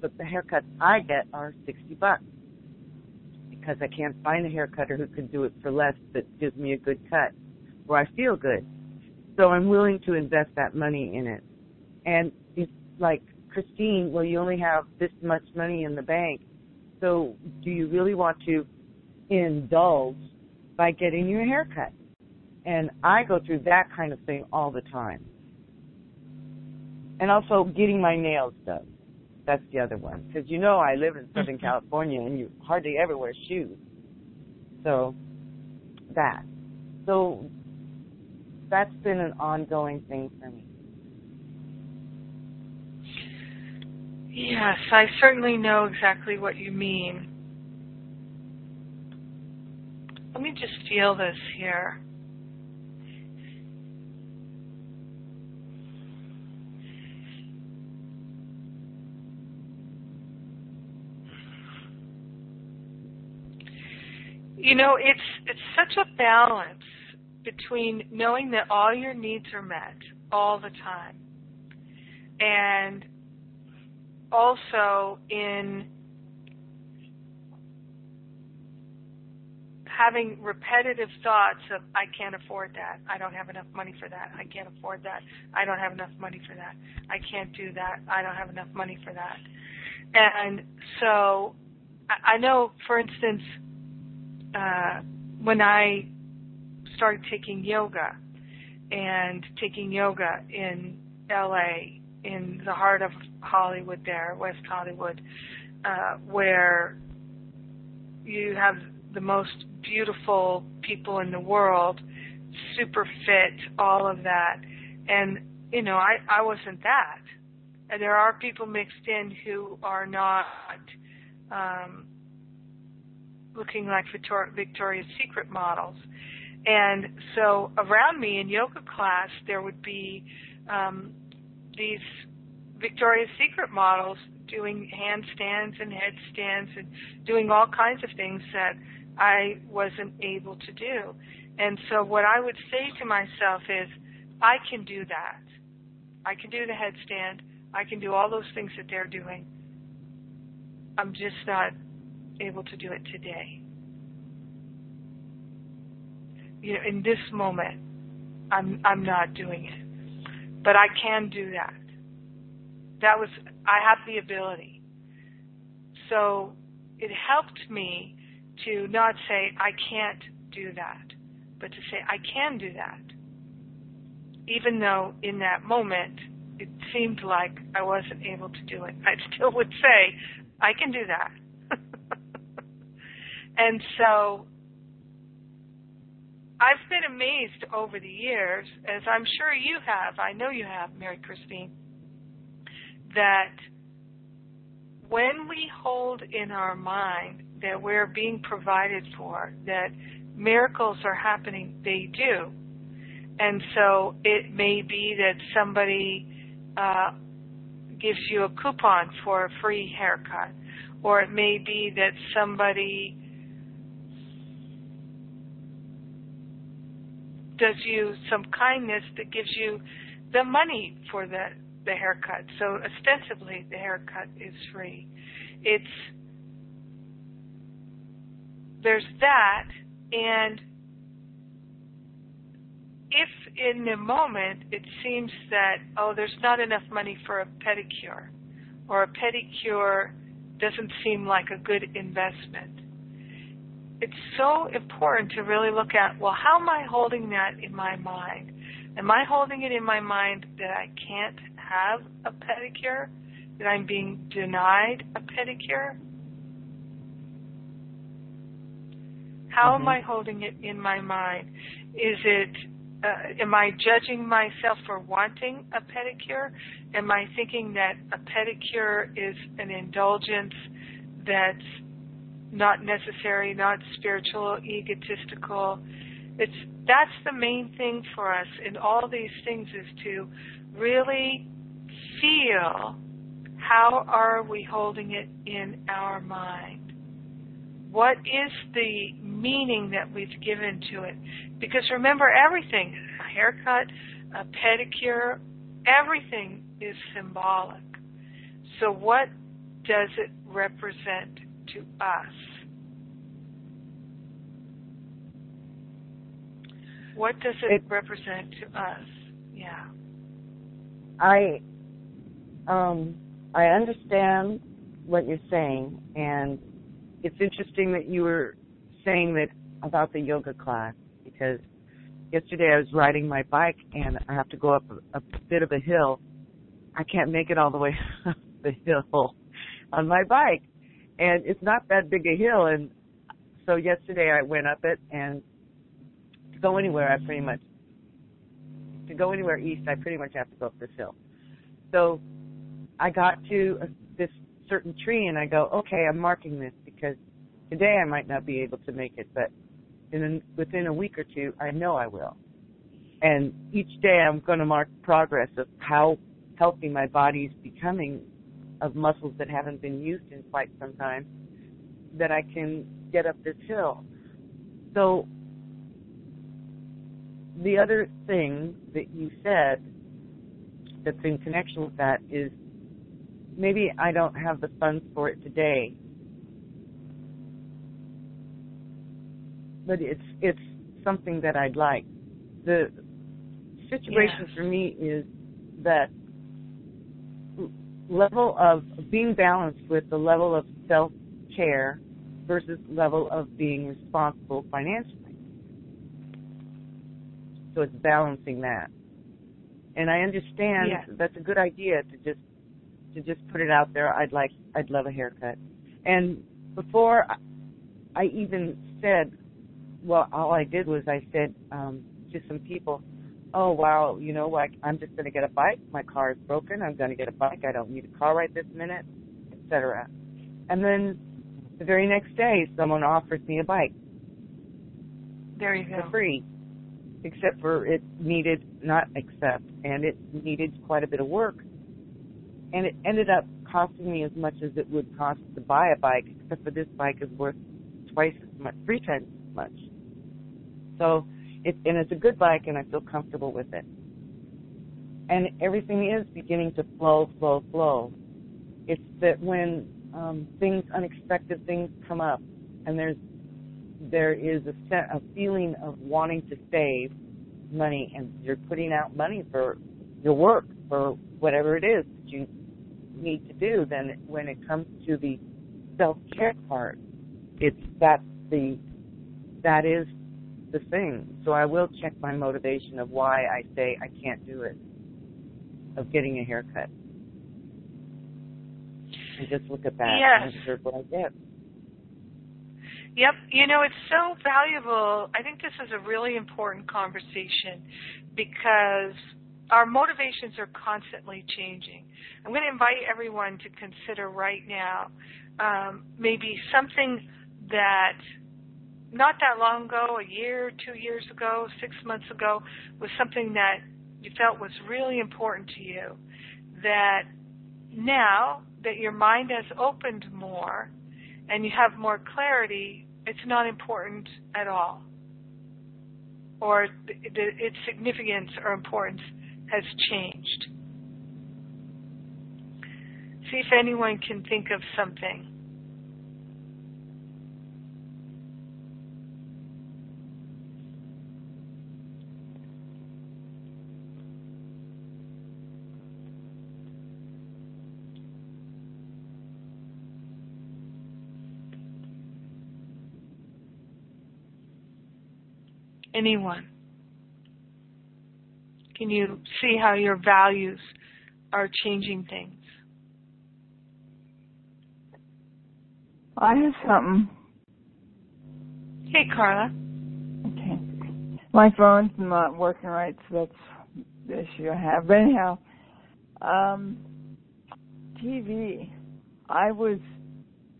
but the haircuts I get are sixty bucks because I can't find a haircutter who can do it for less that gives me a good cut where I feel good. So I'm willing to invest that money in it. And it's like, Christine, well, you only have this much money in the bank. So do you really want to indulge by getting your haircut? And I go through that kind of thing all the time. And also getting my nails done. That's the other one. Because you know I live in Southern California and you hardly ever wear shoes. So, that. So, that's been an ongoing thing for me. Yes, I certainly know exactly what you mean. Let me just feel this here. You know, it's it's such a balance between knowing that all your needs are met all the time and also in having repetitive thoughts of I can't afford that. I don't have enough money for that. I can't afford that. I don't have enough money for that. I can't do that. I don't have enough money for that. And so I know, for instance, uh, when I started taking yoga and taking yoga in LA, in the heart of Hollywood, there, West Hollywood, uh, where you have the most beautiful people in the world, super fit, all of that. And, you know, I, I wasn't that. And there are people mixed in who are not um, looking like Victor- Victoria's Secret models. And so around me in yoga class, there would be um, these Victoria's Secret models doing handstands and headstands and doing all kinds of things that I wasn't able to do. And so what I would say to myself is, I can do that. I can do the headstand. I can do all those things that they're doing. I'm just not able to do it today. You know, in this moment, I'm I'm not doing it, but I can do that. That was I have the ability. So it helped me to not say I can't do that, but to say I can do that. Even though in that moment it seemed like I wasn't able to do it, I still would say I can do that. and so I've been amazed over the years, as I'm sure you have, I know you have, Mary Christine, that when we hold in our mind that we're being provided for, that miracles are happening, they do. And so it may be that somebody uh, gives you a coupon for a free haircut, or it may be that somebody does you some kindness that gives you the money for the the haircut. So ostensibly the haircut is free. It's there's that and if in the moment it seems that oh there's not enough money for a pedicure or a pedicure doesn't seem like a good investment it's so important to really look at well how am i holding that in my mind? Am i holding it in my mind that i can't have a pedicure? That i'm being denied a pedicure How Mhm. am I holding it in my mind? Is it uh, am I judging myself for wanting a pedicure? Am I thinking that a pedicure is an indulgence that's not necessary, not spiritual, egotistical? It's that's the main thing for us in all these things is to really feel how are we holding it in our mind? What is the meaning that we've given to it? Because remember, everything, a haircut, a pedicure, everything is symbolic. So, what does it represent to us? What does it, It- represent to us? Yeah. I um I understand what you're saying and it's interesting that you were saying that about the yoga class because yesterday I was riding my bike and I have to go up a, a bit of a hill. I can't make it all the way up the hill on my bike. And it's not that big a hill and so yesterday I went up it and to go anywhere I pretty much to go anywhere east I pretty much have to go up this hill. So I got to a, this certain tree and I go, okay, I'm marking this today I might not be able to make it, but in a, within a week or two, I know I will. And each day I'm going to mark progress of how healthy my body's becoming of muscles that haven't been used in quite some time that I can get up this hill. So the other thing that you said that's in connection with that is maybe I don't have the funds for it today. But it's it's something that I'd like. The situation for me is that level of being balanced with the level of self care versus level of being responsible financially. So it's balancing that. And I understand Yes. that's a good idea to just to just put it out there. I'd like I'd love a haircut. And before I- I even said, well, all I did was I said um, to some people, "Oh wow, you know, like I'm just going to get a bike. My car is broken. I'm going to get a bike. I don't need a car right this minute, etc." And then the very next day, someone offers me a bike There you for go. free, except for it needed not except, and it needed quite a bit of work, and it ended up costing me as much as it would cost to buy a bike, except for this bike is worth twice as much, three times as much. So, it and it's a good bike, and I feel comfortable with it. And everything is beginning to flow, flow, flow. It's that when um, things, unexpected things come up, and there's there is a, set, a feeling of wanting to save money and you're putting out money for your work for whatever it is that you need to do then when it comes to the self care part it's that's the that is the thing so i will check my motivation of why i say i can't do it of getting a haircut and just look at that Yes. and observe what i get Yep. You know, it's so valuable. I think this is a really important conversation because our motivations are constantly changing. I'm going to invite everyone to consider right now um, maybe something that not that long ago, a year, two years ago, six months ago, was something that you felt was really important to you. That now that your mind has opened more and you have more clarity, it's not important at all. Or its significance or importance has changed. See if anyone can think of something. Anyone? Can you see how your values are changing things? I have something. Hey, Carla. Okay. My phone's not working right, so that's the issue I have. But anyhow, um, TV. I was,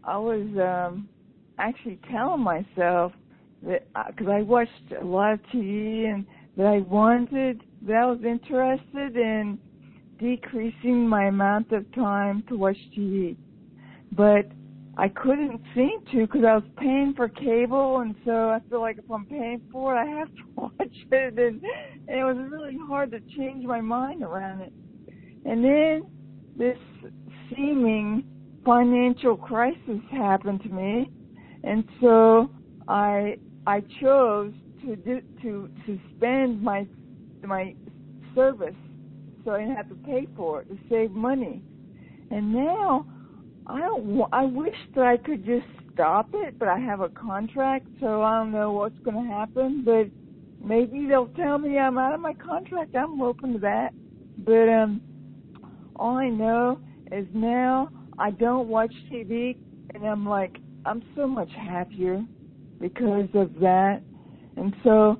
I was um, actually telling myself because I watched a lot of TV and that I wanted, that I was interested in decreasing my amount of time to watch TV, but I couldn't seem to because I was paying for cable, and so I feel like if I'm paying for it, I have to watch it, and, and it was really hard to change my mind around it. And then this seeming financial crisis happened to me, and so I I chose to do, to suspend my my service so I didn't have to pay for it to save money. And now I don't. I wish that I could just stop it, but I have a contract, so I don't know what's going to happen. But maybe they'll tell me I'm out of my contract. I'm open to that. But um, all I know is now I don't watch TV, and I'm like I'm so much happier because of that. And so,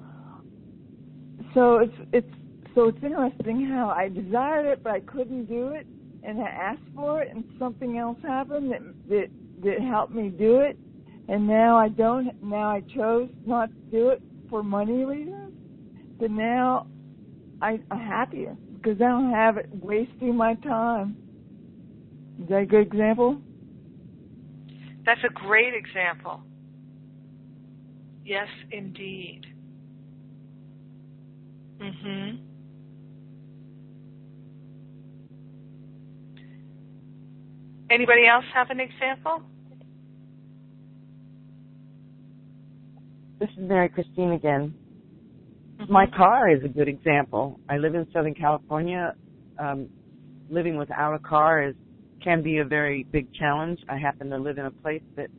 so it's it's so it's interesting how I desired it, but I couldn't do it and I asked for it, and something else happened that that that helped me do it, and now I don't. Now I chose not to do it for money reasons, but now I, I'm happier because I don't have it wasting my time. Is that a good example? That's a great example. Yes, indeed. Mhm. Anybody else have an example? This is Mary Christine again. Mm-hmm. My car is a good example. I live in Southern California. Um, living without a car is can be a very big challenge. I happen to live in a place that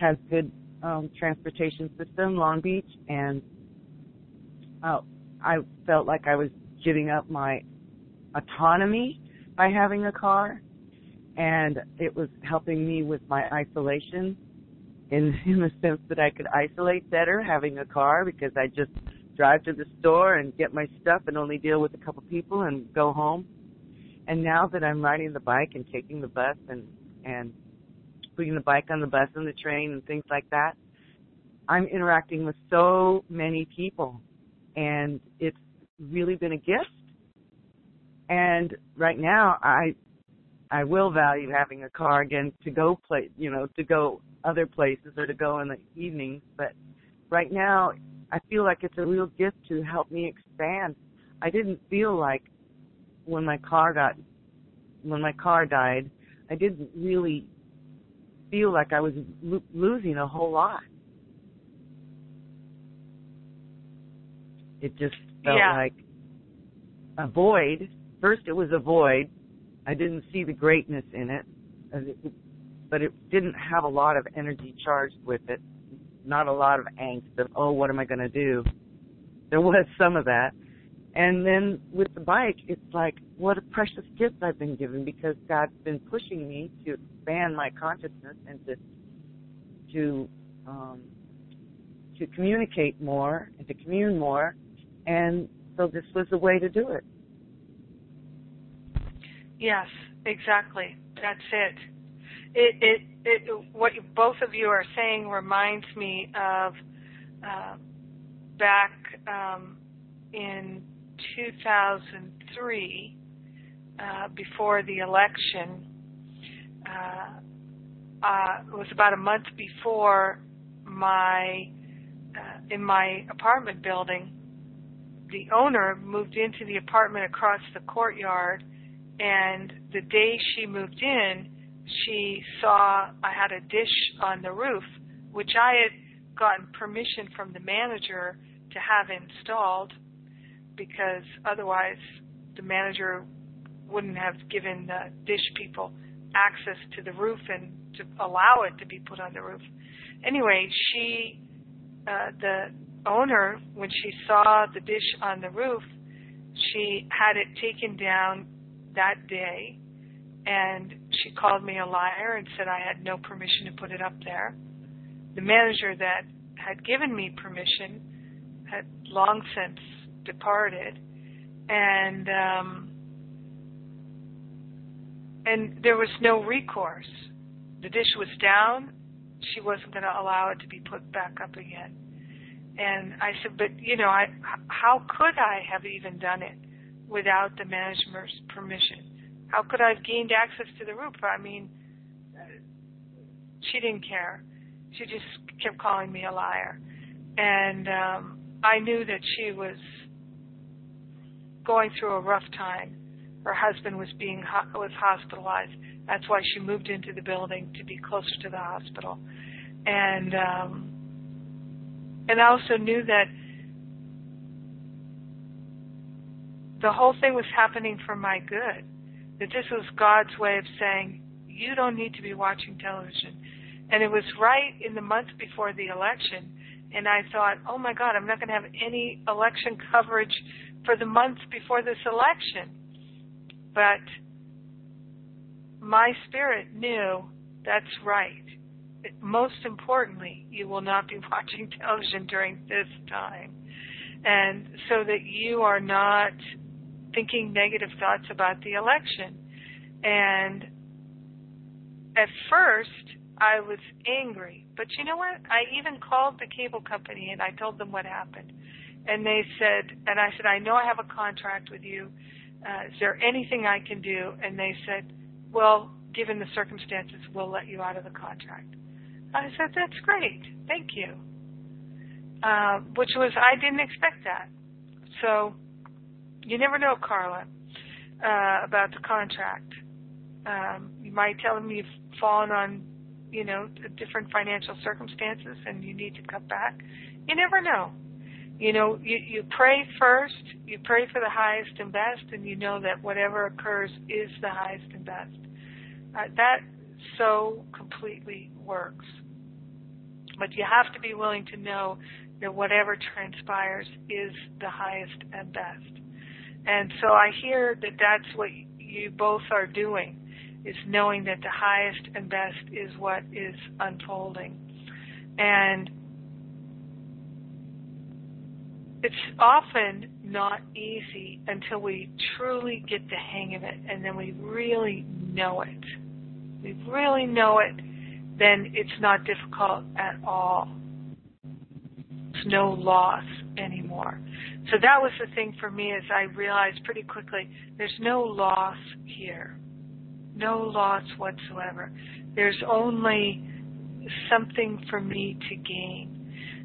has good um, transportation system, Long Beach, and uh, I felt like I was giving up my autonomy by having a car, and it was helping me with my isolation in in the sense that I could isolate better having a car because I just drive to the store and get my stuff and only deal with a couple people and go home. And now that I'm riding the bike and taking the bus and and putting the bike on the bus and the train and things like that, I'm interacting with so many people and it's really been a gift. And right now I I will value having a car again to go play, you know, to go other places or to go in the evenings. But right now, I feel like it's a real gift to help me expand. I didn't feel like when my car got, when my car died, I didn't really feel like I was lo- losing a whole lot. It just felt Yeah. like a void. First, it was a void. I didn't see the greatness in it, it- but it didn't have a lot of energy charged with it. Not a lot of angst of, oh, what am I going to do? There was some of that. And then with the bike, it's like, what a precious gift I've been given because God's been pushing me to expand my consciousness and to, to, um, to communicate more and to commune more. And so this was a way to do it. Yes, exactly. That's it. It, it, it, what you, both of you are saying reminds me of uh, back um, in 2003, uh, before the election. Uh, uh, it was about a month before my uh, in my apartment building. The owner moved into the apartment across the courtyard and the day she moved in, she saw I had a dish on the roof, which I had gotten permission from the manager to have installed because otherwise the manager wouldn't have given the dish people access to the roof and to allow it to be put on the roof. Anyway, she, uh, the owner, when she saw the dish on the roof, she had it taken down that day and she called me a liar and said I had no permission to put it up there. The manager that had given me permission had long since departed, and um, and there was no recourse. The dish was down. She wasn't going to allow it to be put back up again. And I said, but you know, I how could I have even done it without the management's permission? How could I have gained access to the roof? I mean, she didn't care. She just kept calling me a liar, and um, I knew that she was going through a rough time. Her husband was being was hospitalized. That's why she moved into the building to be closer to the hospital, and um, and I also knew that the whole thing was happening for my good. That this was God's way of saying, you don't need to be watching television. And it was right in the month before the election. And I thought, oh my God, I'm not going to have any election coverage for the month before this election. But my spirit knew that's right. Most importantly, you will not be watching television during this time. And so that you are not thinking negative thoughts about the election. And at first, I was angry. But you know what? I even called the cable company and I told them what happened. And they said, and I said, I know I have a contract with you. Uh, is there anything I can do? And they said, well, given the circumstances, we'll let you out of the contract. I said, that's great. Thank you. Uh, which was, I didn't expect that. So, you never know, Carla, uh, about the contract. Um, you might tell them you've fallen on, you know, different financial circumstances and you need to cut back. You never know. You know, you, you pray first, you pray for the highest and best, and you know that whatever occurs is the highest and best. Uh, that so completely works. But you have to be willing to know that whatever transpires is the highest and best. And so I hear that that's what you both are doing, is knowing that the highest and best is what is unfolding. And it's often not easy until we truly get the hang of it and then we really know it. We really know it, then it's not difficult at all. There's no loss anymore. So that was the thing for me is I realized pretty quickly there's no loss here. No loss whatsoever. There's only something for me to gain.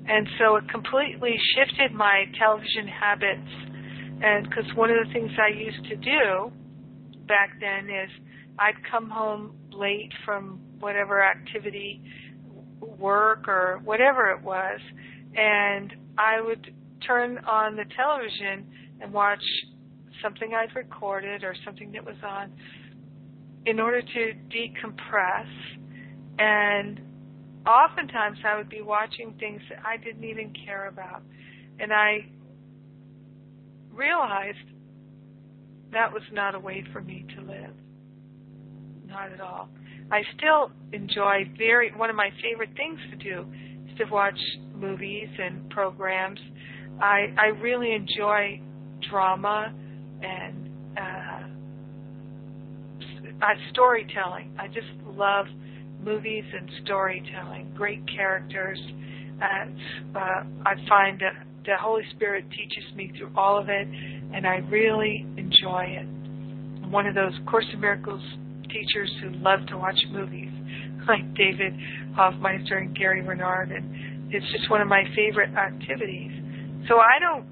And so it completely shifted my television habits. And because one of the things I used to do back then is I'd come home late from whatever activity, work or whatever it was, and I would turn on the television and watch something I'd recorded or something that was on in order to decompress. And oftentimes I would be watching things that I didn't even care about. And I realized that was not a way for me to live. Not at all. I still enjoy very, one of my favorite things to do is to watch movies and programs I I really enjoy drama and uh, uh, storytelling. I just love movies and storytelling. Great characters. Uh, uh, I find that the Holy Spirit teaches me through all of it, and I really enjoy it. I'm one of those Course in Miracles teachers who love to watch movies, like David Hoffmeister and Gary Renard, and it's just one of my favorite activities. So I don't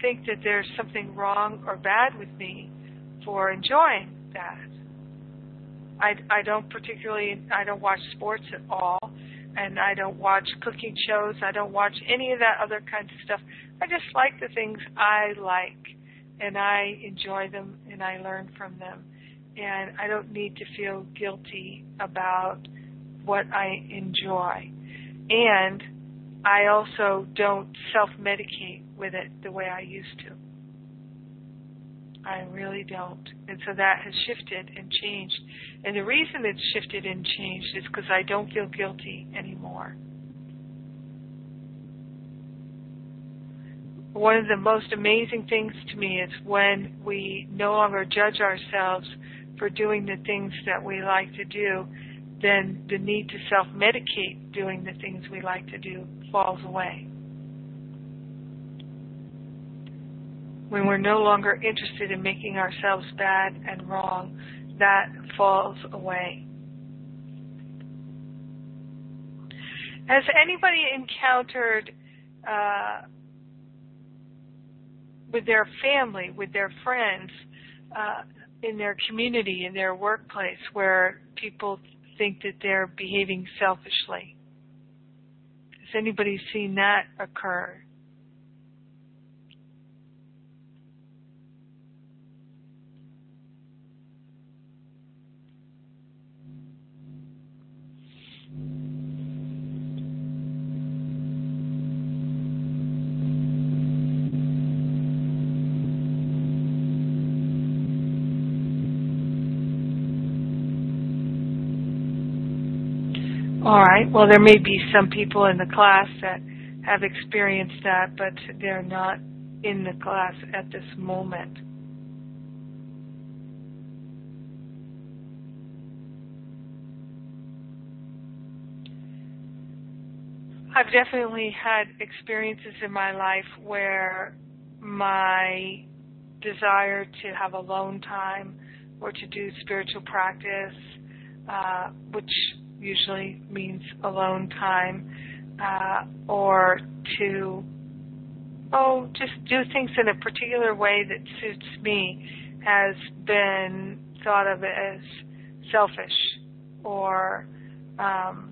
think that there's something wrong or bad with me for enjoying that. I, I don't particularly, I don't watch sports at all, and I don't watch cooking shows. I don't watch any of that other kinds of stuff. I just like the things I like, and I enjoy them, and I learn from them. And I don't need to feel guilty about what I enjoy. And I also don't self medicate with it the way I used to. I really don't. And so that has shifted and changed. And the reason it's shifted and changed is because I don't feel guilty anymore. one of the most amazing things to me is when we no longer judge ourselves for doing the things that we like to do, then the need to self medicate doing the things we like to do falls away. When we're no longer interested in making ourselves bad and wrong, that falls away. Has anybody encountered uh, with their family, with their friends, uh, in their community, in their workplace, where people think that they're behaving selfishly? Has anybody seen that occur? All right. Well, there may be some people in the class that have experienced that, but they're not in the class at this moment. I've definitely had experiences in my life where my desire to have alone time or to do spiritual practice, uh, which usually means alone time, uh, or to oh just do things in a particular way that suits me has been thought of as selfish or um,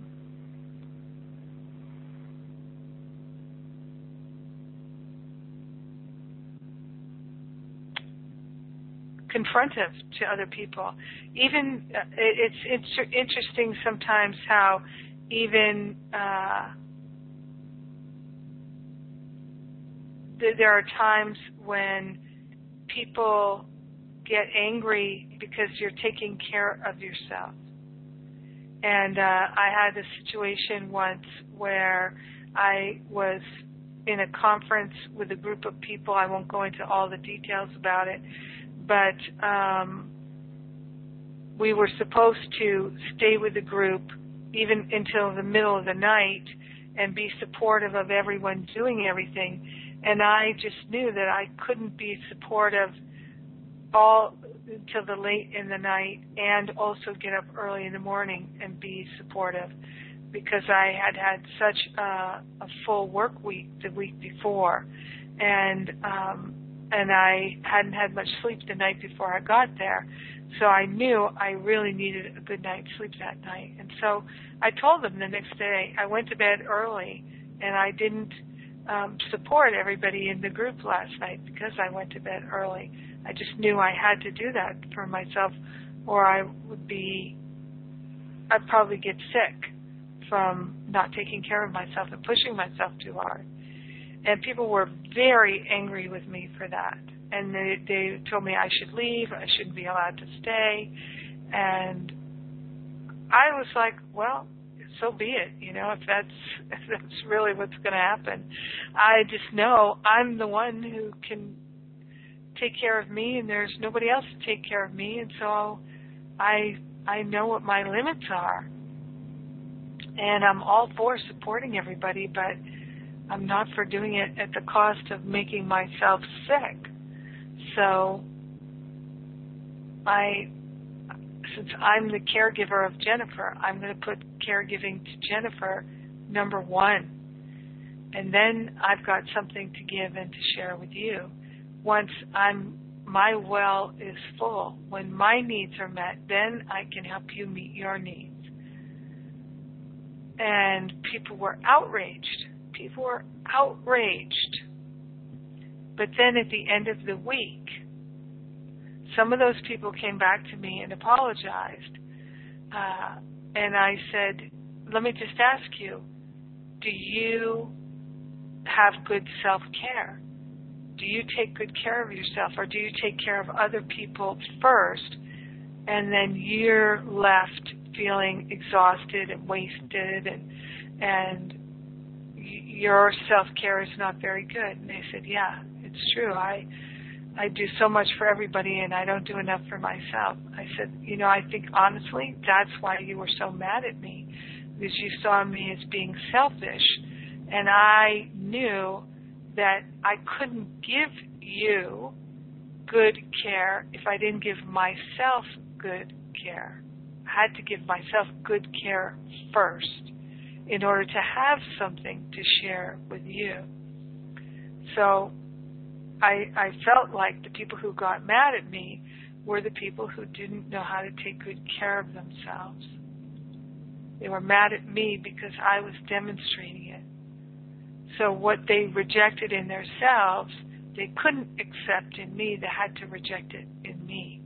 confrontive to other people. Even uh, it's it's interesting sometimes how even uh, th- there are times when people get angry because you're taking care of yourself. And uh, I had a situation once where I was in a conference with a group of people. I won't go into all the details about it, but um, we were supposed to stay with the group even until the middle of the night and be supportive of everyone doing everything. And I just knew that I couldn't be supportive all until the late in the night and also get up early in the morning and be supportive because I had had such a, a full work week the week before. And um, and I hadn't had much sleep the night before I got there. So I knew I really needed a good night's sleep that night. And so I told them the next day I went to bed early and I didn't um, support everybody in the group last night because I went to bed early. I just knew I had to do that for myself or I would be, I'd probably get sick from not taking care of myself and pushing myself too hard and people were very angry with me for that. And they they told me I should leave, I shouldn't be allowed to stay, and I was like, well, so be it. You know, if that's if that's really what's going to happen, I just know I'm the one who can take care of me, and there's nobody else to take care of me, and so I I know what my limits are, and I'm all for supporting everybody, but I'm not for doing it at the cost of making myself sick. So I since I'm the caregiver of Jennifer, I'm going to put caregiving to Jennifer number 1. And then I've got something to give and to share with you. Once I'm my well is full, when my needs are met, then I can help you meet your needs. And people were outraged people were outraged. But then at the end of the week, some of those people came back to me and apologized. Uh, and I said, let me just ask you, do you have good self care? Do you take good care of yourself or do you take care of other people first and then you're left feeling exhausted and wasted and and your self-care is not very good. And they said, yeah, it's true. I I do so much for everybody and I don't do enough for myself. I said, you know, I think honestly that's why you were so mad at me because you saw me as being selfish and I knew that I couldn't give you good care if I didn't give myself good care. I had to give myself good care first in order to have something to share with you. So I, I felt like the people who got mad at me were the people who didn't know how to take good care of themselves. They were mad at me because I was demonstrating it. So what they rejected in themselves, they couldn't accept in me. They had to reject it in me.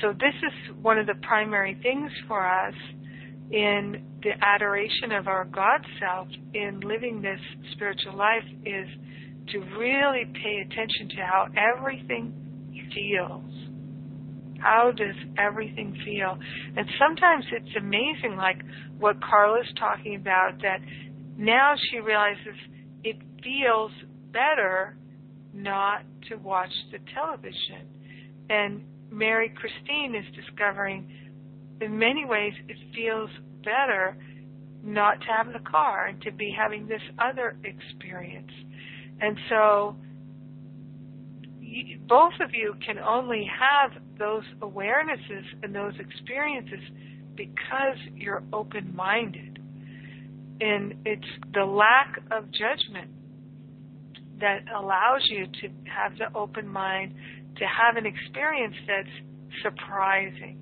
So this is one of the primary things for us in the adoration of our God self in living this spiritual life is to really pay attention to how everything feels. How does everything feel? And sometimes it's amazing, like what Carla's talking about, that now she realizes it feels better not to watch the television. And Mary Christine is discovering in many ways it feels better not to have the car and to be having this other experience. And so both of you can only have those awarenesses and those experiences because you're open minded. And it's the lack of judgment that allows you to have the open mind to have an experience that's surprising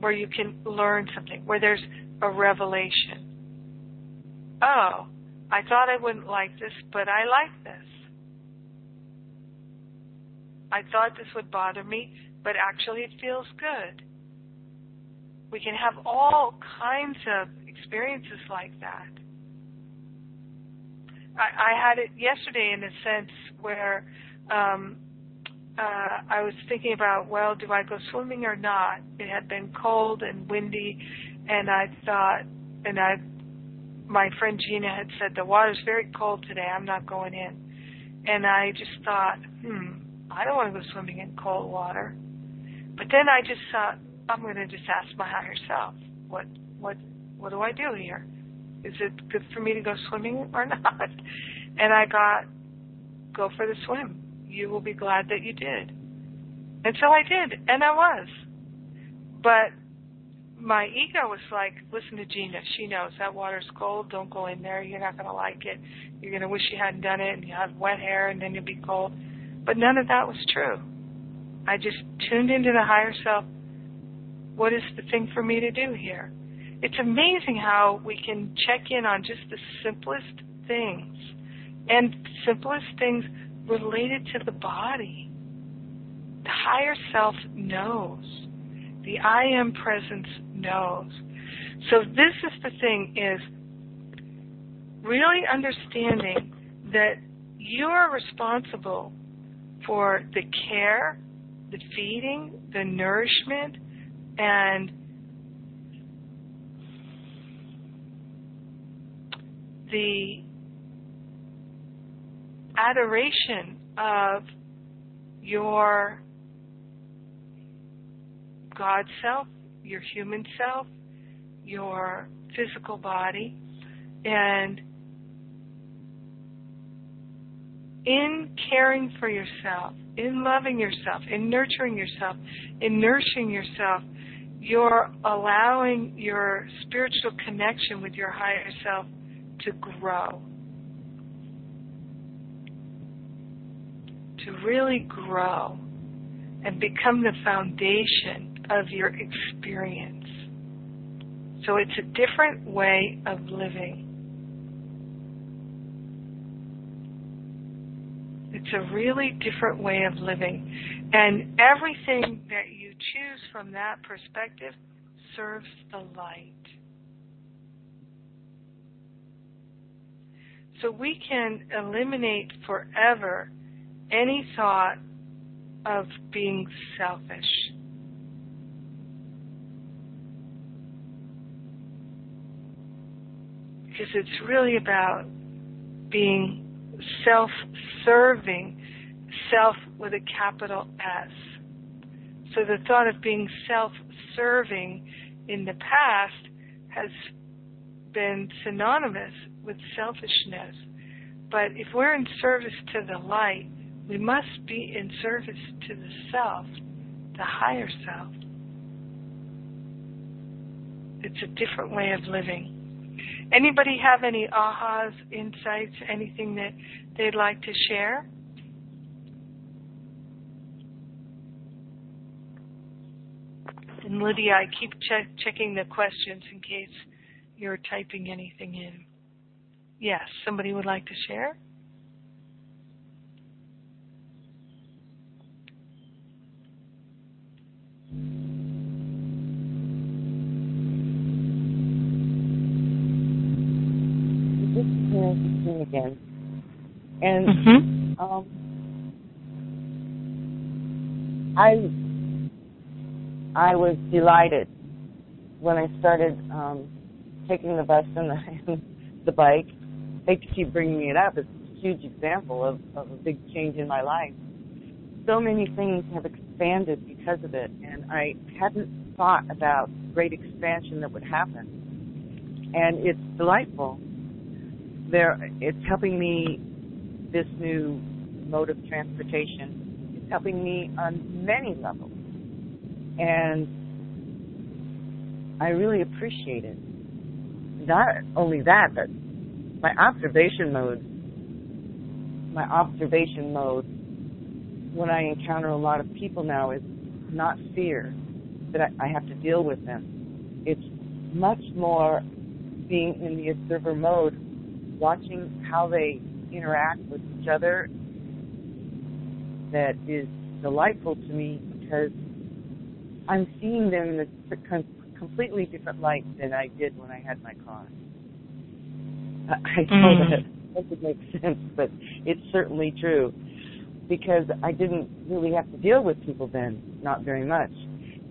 where you can learn something, where there's a revelation. Oh, I thought I wouldn't like this, but I like this. I thought this would bother me, but actually it feels good. We can have all kinds of experiences like that. I, I had it yesterday in a sense where um, uh, I was thinking about, well, do I go swimming or not? It had been cold and windy, and I thought, and I, my friend Gina had said the water's very cold today. I'm not going in, and I just thought, hmm, I don't want to go swimming in cold water. But then I just thought, I'm going to just ask my higher self, what, what, what do I do here? Is it good for me to go swimming or not? And I got, go for the swim you will be glad that you did. And so I did, and I was. But my ego was like, listen to Gina. She knows that water's cold. Don't go in there. You're not going to like it. You're going to wish you hadn't done it, and you have wet hair, and then you'll be cold. But none of that was true. I just tuned into the higher self. What is the thing for me to do here? It's amazing how we can check in on just the simplest things. And simplest things related to the body. The higher self knows. The I am presence knows. So this is the thing is really understanding that you are responsible for the care, the feeding, the nourishment, and the adoration of your God self, your human self, your physical body, and in caring for yourself, in loving yourself, in nurturing yourself, in nourishing yourself, you're allowing your spiritual connection with your higher self to grow. To really grow and become the foundation of your experience. So it's a different way of living. It's a really different way of living. And everything that you choose from that perspective serves the light. So we can eliminate forever any thought of being selfish. because it's really about being self-serving, self with a capital S. So the thought of being self-serving in the past has been synonymous with selfishness. But if we're in service to the light, we must be in service to the self, the higher self. It's a different way of living. Anybody have any ahas, insights, anything that they'd like to share? And Lydia, I keep check, checking the questions in case you're typing anything in. Yes, somebody would like to share? Karen again. And Mm-hmm. um, I I was delighted when I started um, taking the bus and the, the bike. To keep bringing it up. It's a huge example of, of a big change in my life. So many things have expanded because of it, I hadn't thought about great expansion that would happen. And it's delightful. There, it's helping me. This new mode of transportation It's helping me on many levels, and I really appreciate it. Not only that, but my observation mode, my observation mode when I encounter a lot of people now is not fear that I, I have to deal with them. It's much more being in the observer mode, watching how they interact with each other that is delightful to me because I'm seeing them in a completely different light than I did when I had my car. I I know Mm. that doesn't make sense, but it's certainly true because I didn't really have to deal with people then, not very much.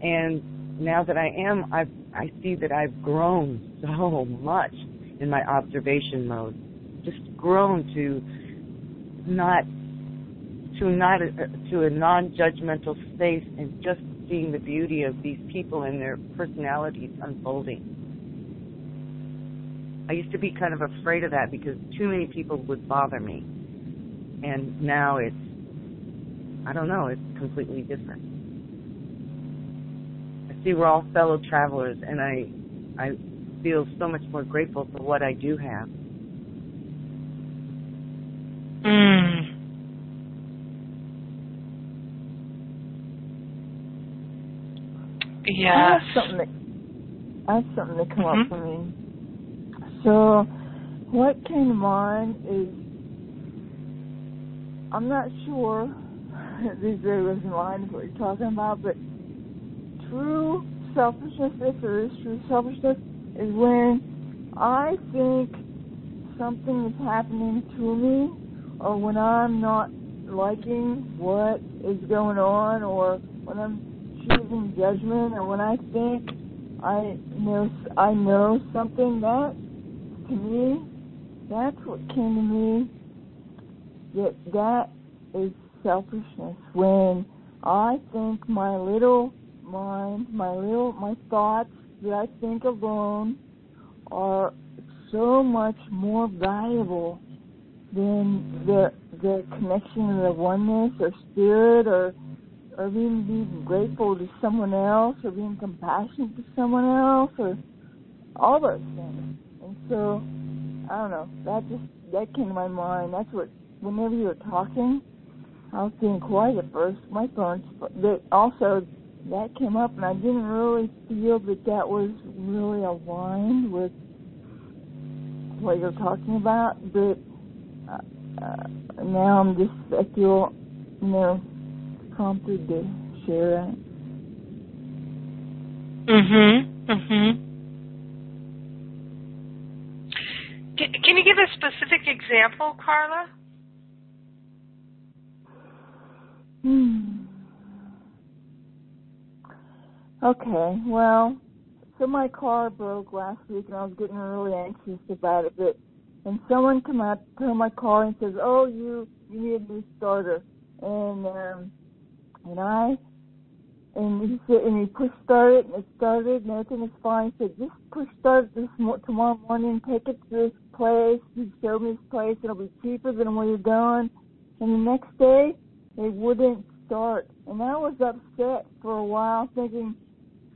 And now that I am, I I see that I've grown so much in my observation mode, just grown to not to not a, to a non-judgmental space and just seeing the beauty of these people and their personalities unfolding. I used to be kind of afraid of that because too many people would bother me. And now it's I don't know, it's completely different. I see we're all fellow travelers and I I feel so much more grateful for what I do have. Mm. I have something that I have something that come Mhm. up for me. So, what came to mind is I'm not sure these very in line with what you're talking about, but true selfishness, if there is true selfishness, is when I think something is happening to me, or when I'm not liking what is going on, or when I'm choosing judgment, or when I think I know I know something. That to me, that's what came to me. That that is selfishness. When I think my little mind, my little my thoughts that I think alone are so much more valuable than the the connection of the oneness or spirit or or being, being grateful to someone else or being compassionate to someone else or all those things. And so I don't know, that just that came to my mind. That's what whenever you were talking, I was being quiet at first. My phone that also that came up and I didn't really feel that that was really aligned with what you're talking about, but uh, uh, now I'm just I feel you know prompted to share that. Mhm. Mhm. Can you give a specific example, Carla? Hmm. Okay, well, so my car broke last week, and I was getting really anxious about it. But and someone come out to my car and says, "Oh, you you need a new starter," and um, and I and he said, and he pushed start it, and it started, and everything was fine. He said, just push start this mo- tomorrow morning, take it to this place. He showed me this place. It'll be cheaper than where you're going. And the next day, it wouldn't start, and I was upset for a while, thinking,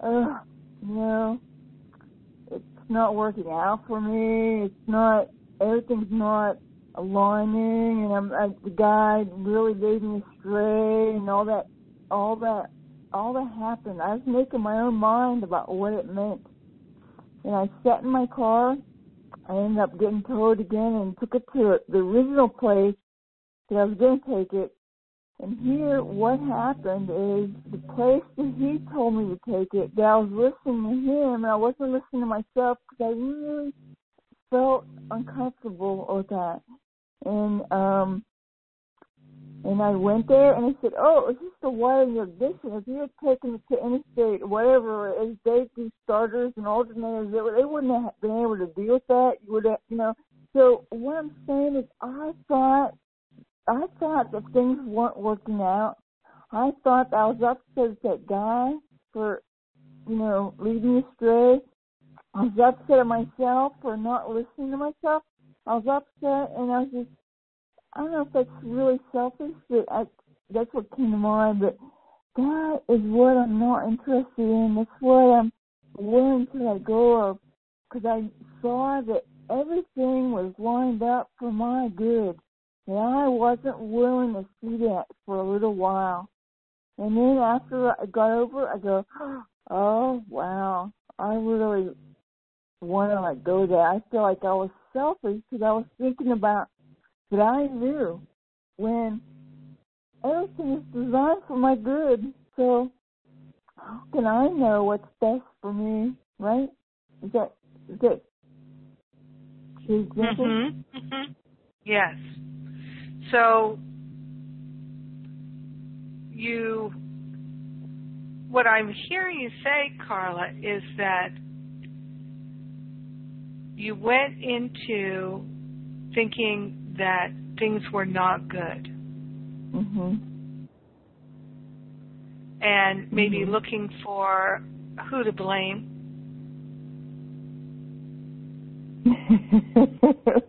ugh, you know, it's not working out for me. It's not, everything's not aligning, and I'm, I, the guy really led me astray, and all that, all that all that happened. I was making my own mind about what it meant. And I sat in my car. I ended up getting towed again and took it to the original place that I was going to take it. And here, what happened is the place that he told me to take it, that I was listening to him and I wasn't listening to myself because I really felt uncomfortable with that. And um and I went there and I said, oh, it's just a wire in your ignition. If you had taken it to any state, whatever, as they do starters and alternators, they wouldn't have been able to deal with that. You would have, you know. So what I'm saying is I thought, I thought that things weren't working out. I thought I was upset at that guy for, you know, leading me astray. I was upset at myself for not listening to myself. I was upset and I was just I don't know if that's really selfish, but I, that's what came to mind. But that is what I'm not interested in. That's what I'm willing to let go of, because I saw that everything was lined up for my good, and I wasn't willing to see that for a little while. And then after I got over, I go, oh wow, I really want to let go of that. I feel like I was selfish because I was thinking about that I knew when everything is designed for my good. So how can I know what's best for me, right? Is that is that mm-hmm. mm-hmm. Yes. So you what I'm hearing you say, Carla, is that you went into thinking that things were not good. hmm And maybe mm-hmm. looking for who to blame.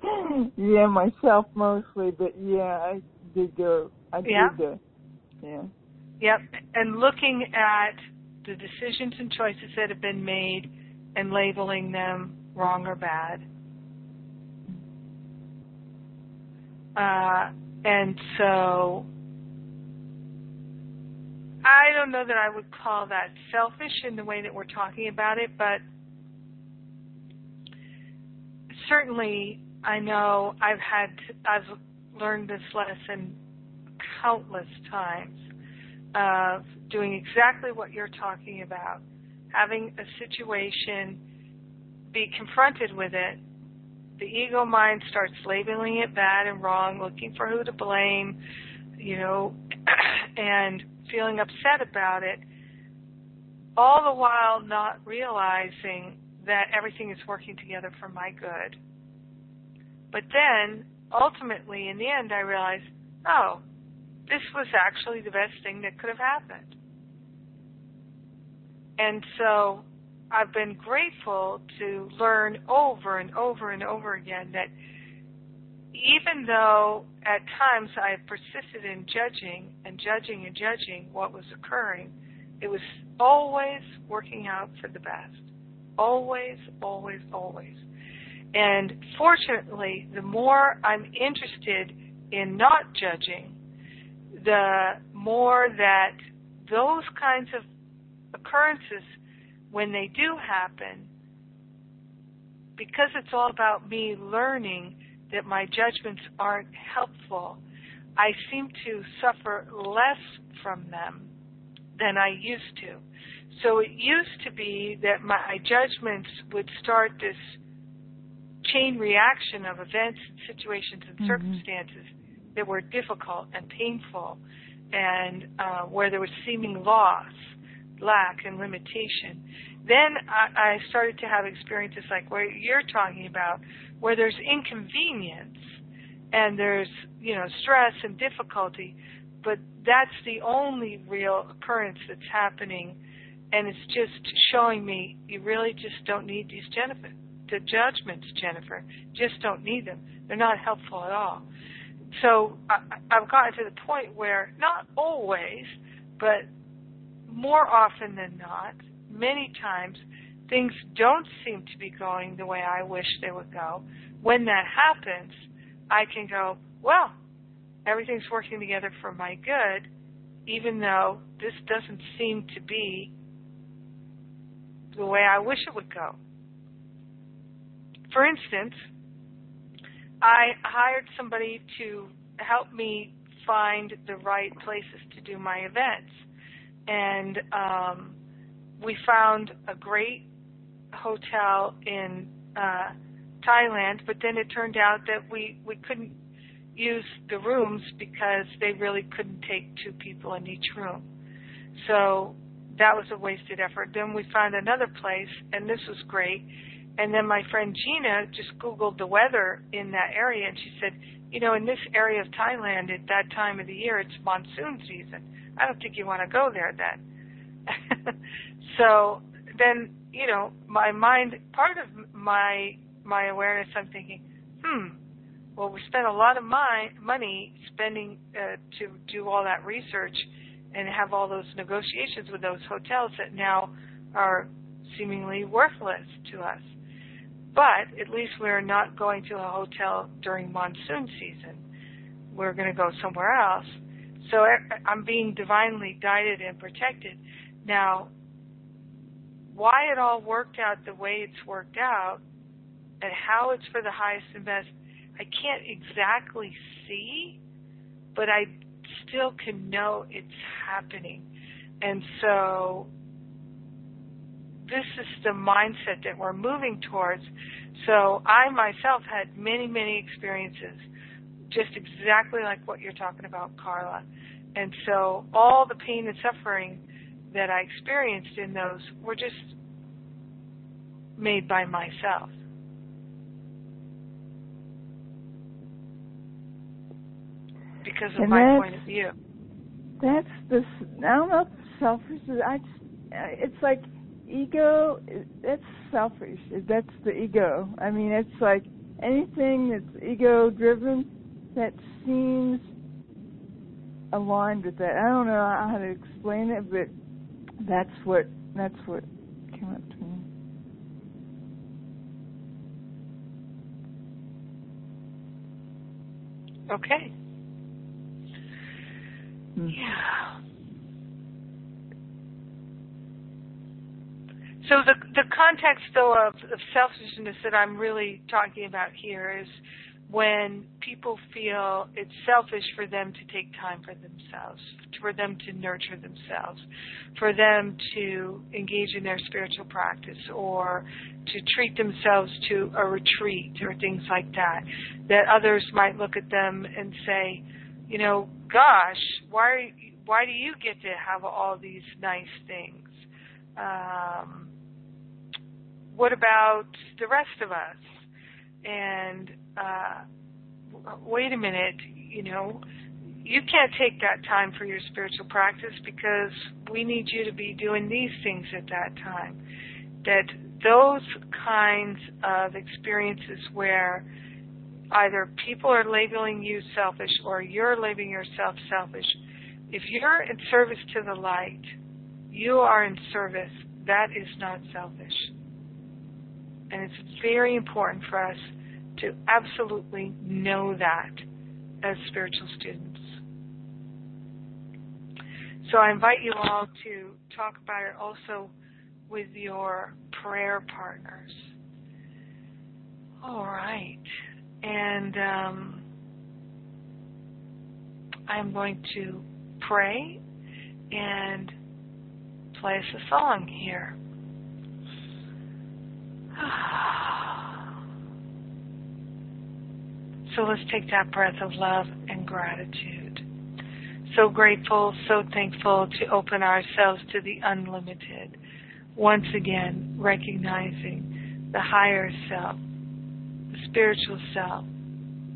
yeah, myself mostly, but yeah, I did go. I yeah. did go. Yeah. Yep, and looking at the decisions and choices that have been made and labeling them wrong or bad. Uh, and so I don't know that I would call that selfish in the way that we're talking about it, but certainly I know I've had I've learned this lesson countless times of doing exactly what you're talking about, having a situation, be confronted with it, the ego mind starts labeling it bad and wrong, looking for who to blame, you know, and feeling upset about it, all the while not realizing that everything is working together for my good. But then, ultimately, in the end, I realized, oh, this was actually the best thing that could have happened. And so I've been grateful to learn over and over and over again that even though at times I persisted in judging and judging and judging what was occurring, it was always working out for the best. Always, always, always. And fortunately, the more I'm interested in not judging, the more that those kinds of occurrences when they do happen, because it's all about me learning that my judgments aren't helpful, I seem to suffer less from them than I used to. So it used to be that my judgments would start this chain reaction of events situations and mm-hmm. circumstances that were difficult and painful and uh, where there was seeming loss lack and limitation. Then I, I started to have experiences like what you're talking about, where there's inconvenience and there's you know stress and difficulty, but that's the only real occurrence that's happening, and it's just showing me you really just don't need these Jennifer the judgments, Jennifer. Just don't need them. They're not helpful at all. So I, I've gotten to the point where not always, but more often than not, many times things don't seem to be going the way I wish they would go. When that happens, I can go, well, everything's working together for my good, even though this doesn't seem to be the way I wish it would go. For instance, I hired somebody to help me find the right places to do my events. And um, we found a great hotel in uh, Thailand, but then it turned out that we, we couldn't use the rooms because they really couldn't take two people in each room. So that was a wasted effort. Then we found another place, and this was great. And then my friend Gina just Googled the weather in that area, and she said, you know, in this area of Thailand at that time of the year, it's monsoon season. I don't think you want to go there then. so then, you know, my mind, part of my my awareness, I'm thinking, hmm, well, we spent a lot of my, money spending uh, to do all that research and have all those negotiations with those hotels that now are seemingly worthless to us. But at least we're not going to a hotel during monsoon season. We're going to go somewhere else. So I'm being divinely guided and protected. Now, why it all worked out the way it's worked out and how it's for the highest and best, I can't exactly see, but I still can know it's happening. And so this is the mindset that we're moving towards. So I myself had many, many experiences just exactly like what you're talking about, Carla. And so all the pain and suffering that I experienced in those were just made by myself. Because of and my point of view. That's the, I don't know I just, it's like ego that's selfish. That's the ego. I mean it's like anything that's ego driven that seems aligned with that. I don't know how to explain it but that's what that's what came up to me. Okay. Mm-hmm. yeah So the the context though of, of selfishness that I'm really talking about here is when people feel it's selfish for them to take time for themselves, for them to nurture themselves, for them to engage in their spiritual practice or to treat themselves to a retreat or things like that, that others might look at them and say, you know, gosh, why why do you get to have all these nice things? Um, what about the rest of us? And uh, wait a minute, you know, you can't take that time for your spiritual practice because we need you to be doing these things at that time. That those kinds of experiences where either people are labeling you selfish or you're labeling yourself selfish, if you're in service to the light, you are in service. That is not selfish. And it's very important for us to absolutely know that as spiritual students. So I invite you all to talk about it also with your prayer partners. All right. And um, I'm going to pray and play us a song here. So let's take that breath of love and gratitude. So grateful, so thankful to open ourselves to the unlimited. Once again, recognizing the higher self, the spiritual self.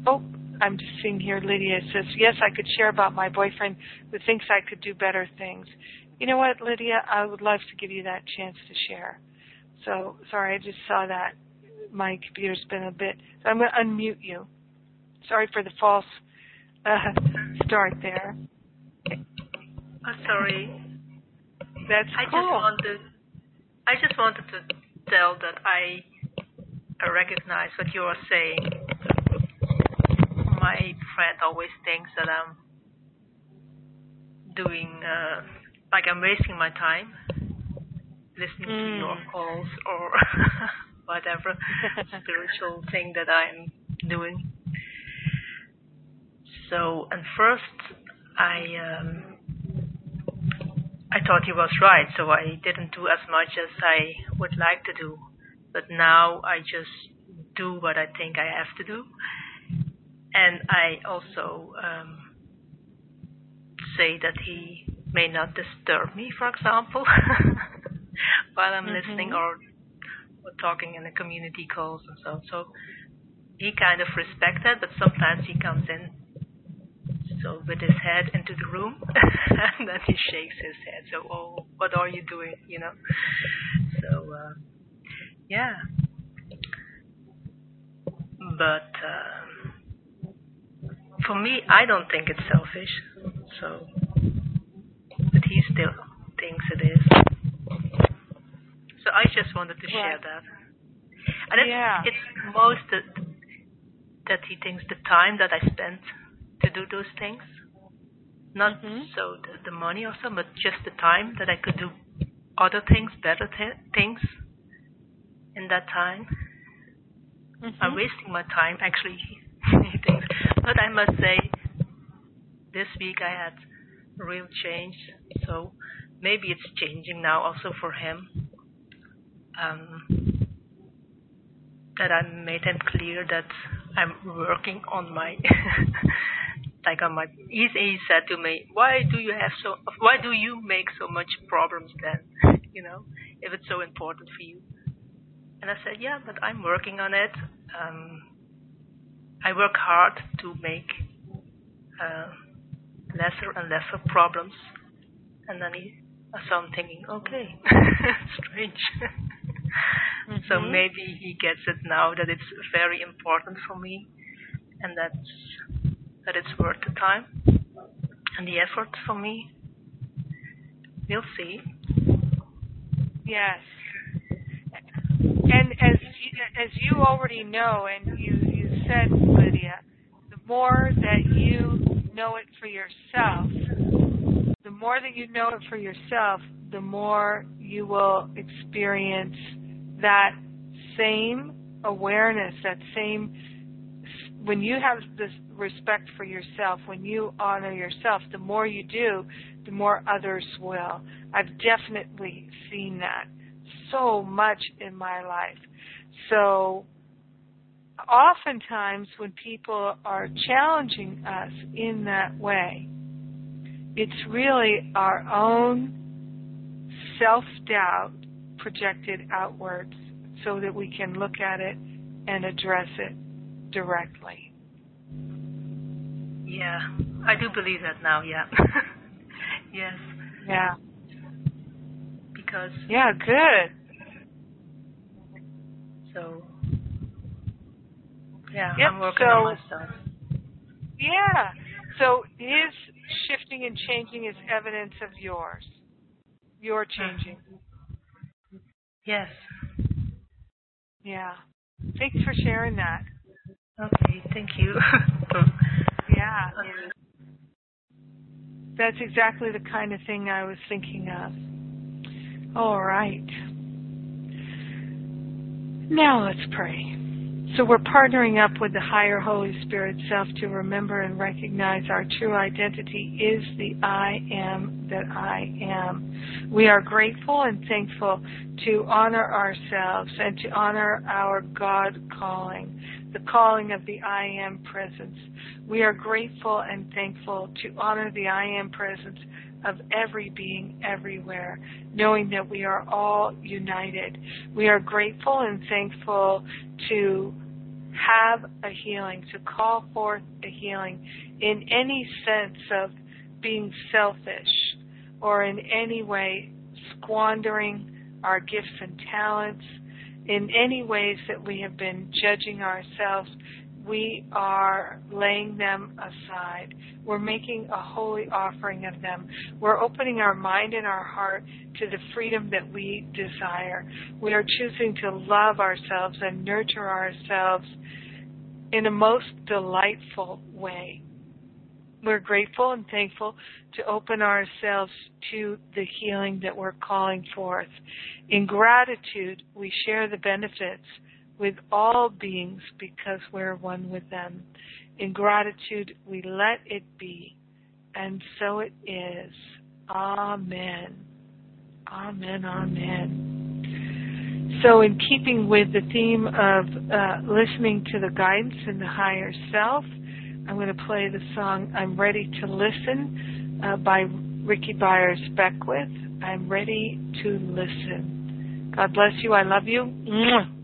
Oh, I'm just seeing here Lydia says, Yes, I could share about my boyfriend who thinks I could do better things. You know what, Lydia? I would love to give you that chance to share. So, sorry, I just saw that. My computer's been a bit. So I'm going to unmute you. Sorry for the false uh, start there. Oh, sorry. That's I cool. just wanted, I just wanted to tell that I I recognize what you are saying. My friend always thinks that I'm doing, uh, like I'm wasting my time listening to Mm. your calls or whatever spiritual thing that I'm doing. So, and first, I um, I thought he was right, so I didn't do as much as I would like to do. But now I just do what I think I have to do, and I also um, say that he may not disturb me, for example, while I'm listening Mhm. or or talking in the community calls and so. So he kind of respects that, but sometimes he comes in so with his head into the room and then he shakes his head. So oh what are you doing? You know? So uh, yeah. But uh, for me i don't think it's selfish. So but he still thinks it is so i just wanted to share Right. that and it's, Yeah. it's most that, that he thinks the time that i spent to do those things. Not Mhm. so the, the money or so, but just the time that I could do other things, better th- things in that time. Mhm. I'm wasting my time, actually, he thinks. But I must say, this week I had real change, so maybe it's changing now also for him. Um, that I made him clear that I'm working on my like on my he, said to me why do you have so why do you make so much problems then? You know if it's so important for you. And I said yeah but I'm working on it. Um I work hard to make uh, lesser and lesser problems. And then he so I'm thinking okay strange so Mhm. maybe he gets it now that it's very important for me and that's that it's worth the time and the effort for me. We'll see. Yes. And as you, as you already know, and you you said, Lydia, the more that you know it for yourself, the more that you know it for yourself, the more you will experience that same awareness, that same when you have this respect for yourself, when you honor yourself, the more you do, the more others will. I've definitely seen that so much in my life. So oftentimes when people are challenging us in that way, it's really our own self-doubt projected outwards so that we can look at it and address it directly. Yeah, I do believe that now. Yeah. yes, Yeah. because Yeah, good. so yeah, Yep, I'm working on so- myself. Yeah. So his shifting and changing is evidence of yours. You're uh-huh. changing. Yes. Yeah. Thanks for sharing that. Okay. Thank you. Yeah. That's exactly the kind of thing I was thinking of. All right. Now let's pray. So we're partnering up with the higher Holy Spirit self to remember and recognize our true identity is the I am that I am. We are grateful and thankful to honor ourselves and to honor our God calling the calling of the I Am presence. We are grateful and thankful to honor the I Am presence of every being everywhere, knowing that we are all united. We are grateful and thankful to have a healing, to call forth a healing in any sense of being selfish or in any way squandering our gifts and talents, in any ways that we have been judging ourselves we are laying them aside. We're making a holy offering of them. We're opening our mind and our heart to the freedom that we desire. We are choosing to love ourselves and nurture ourselves in a most delightful way. We're grateful and thankful to open ourselves to the healing that we're calling forth. In gratitude, we share the benefits with all beings because we're one with them. In gratitude, we let it be. And so it is. Amen. Amen. Amen. So, in keeping with the theme of uh, listening to the guidance in the higher self, I'm going to play the song I'm Ready to Listen uh, by Rickie Byars Beckwith. I'm ready to listen. God bless you. I love you. Mwah.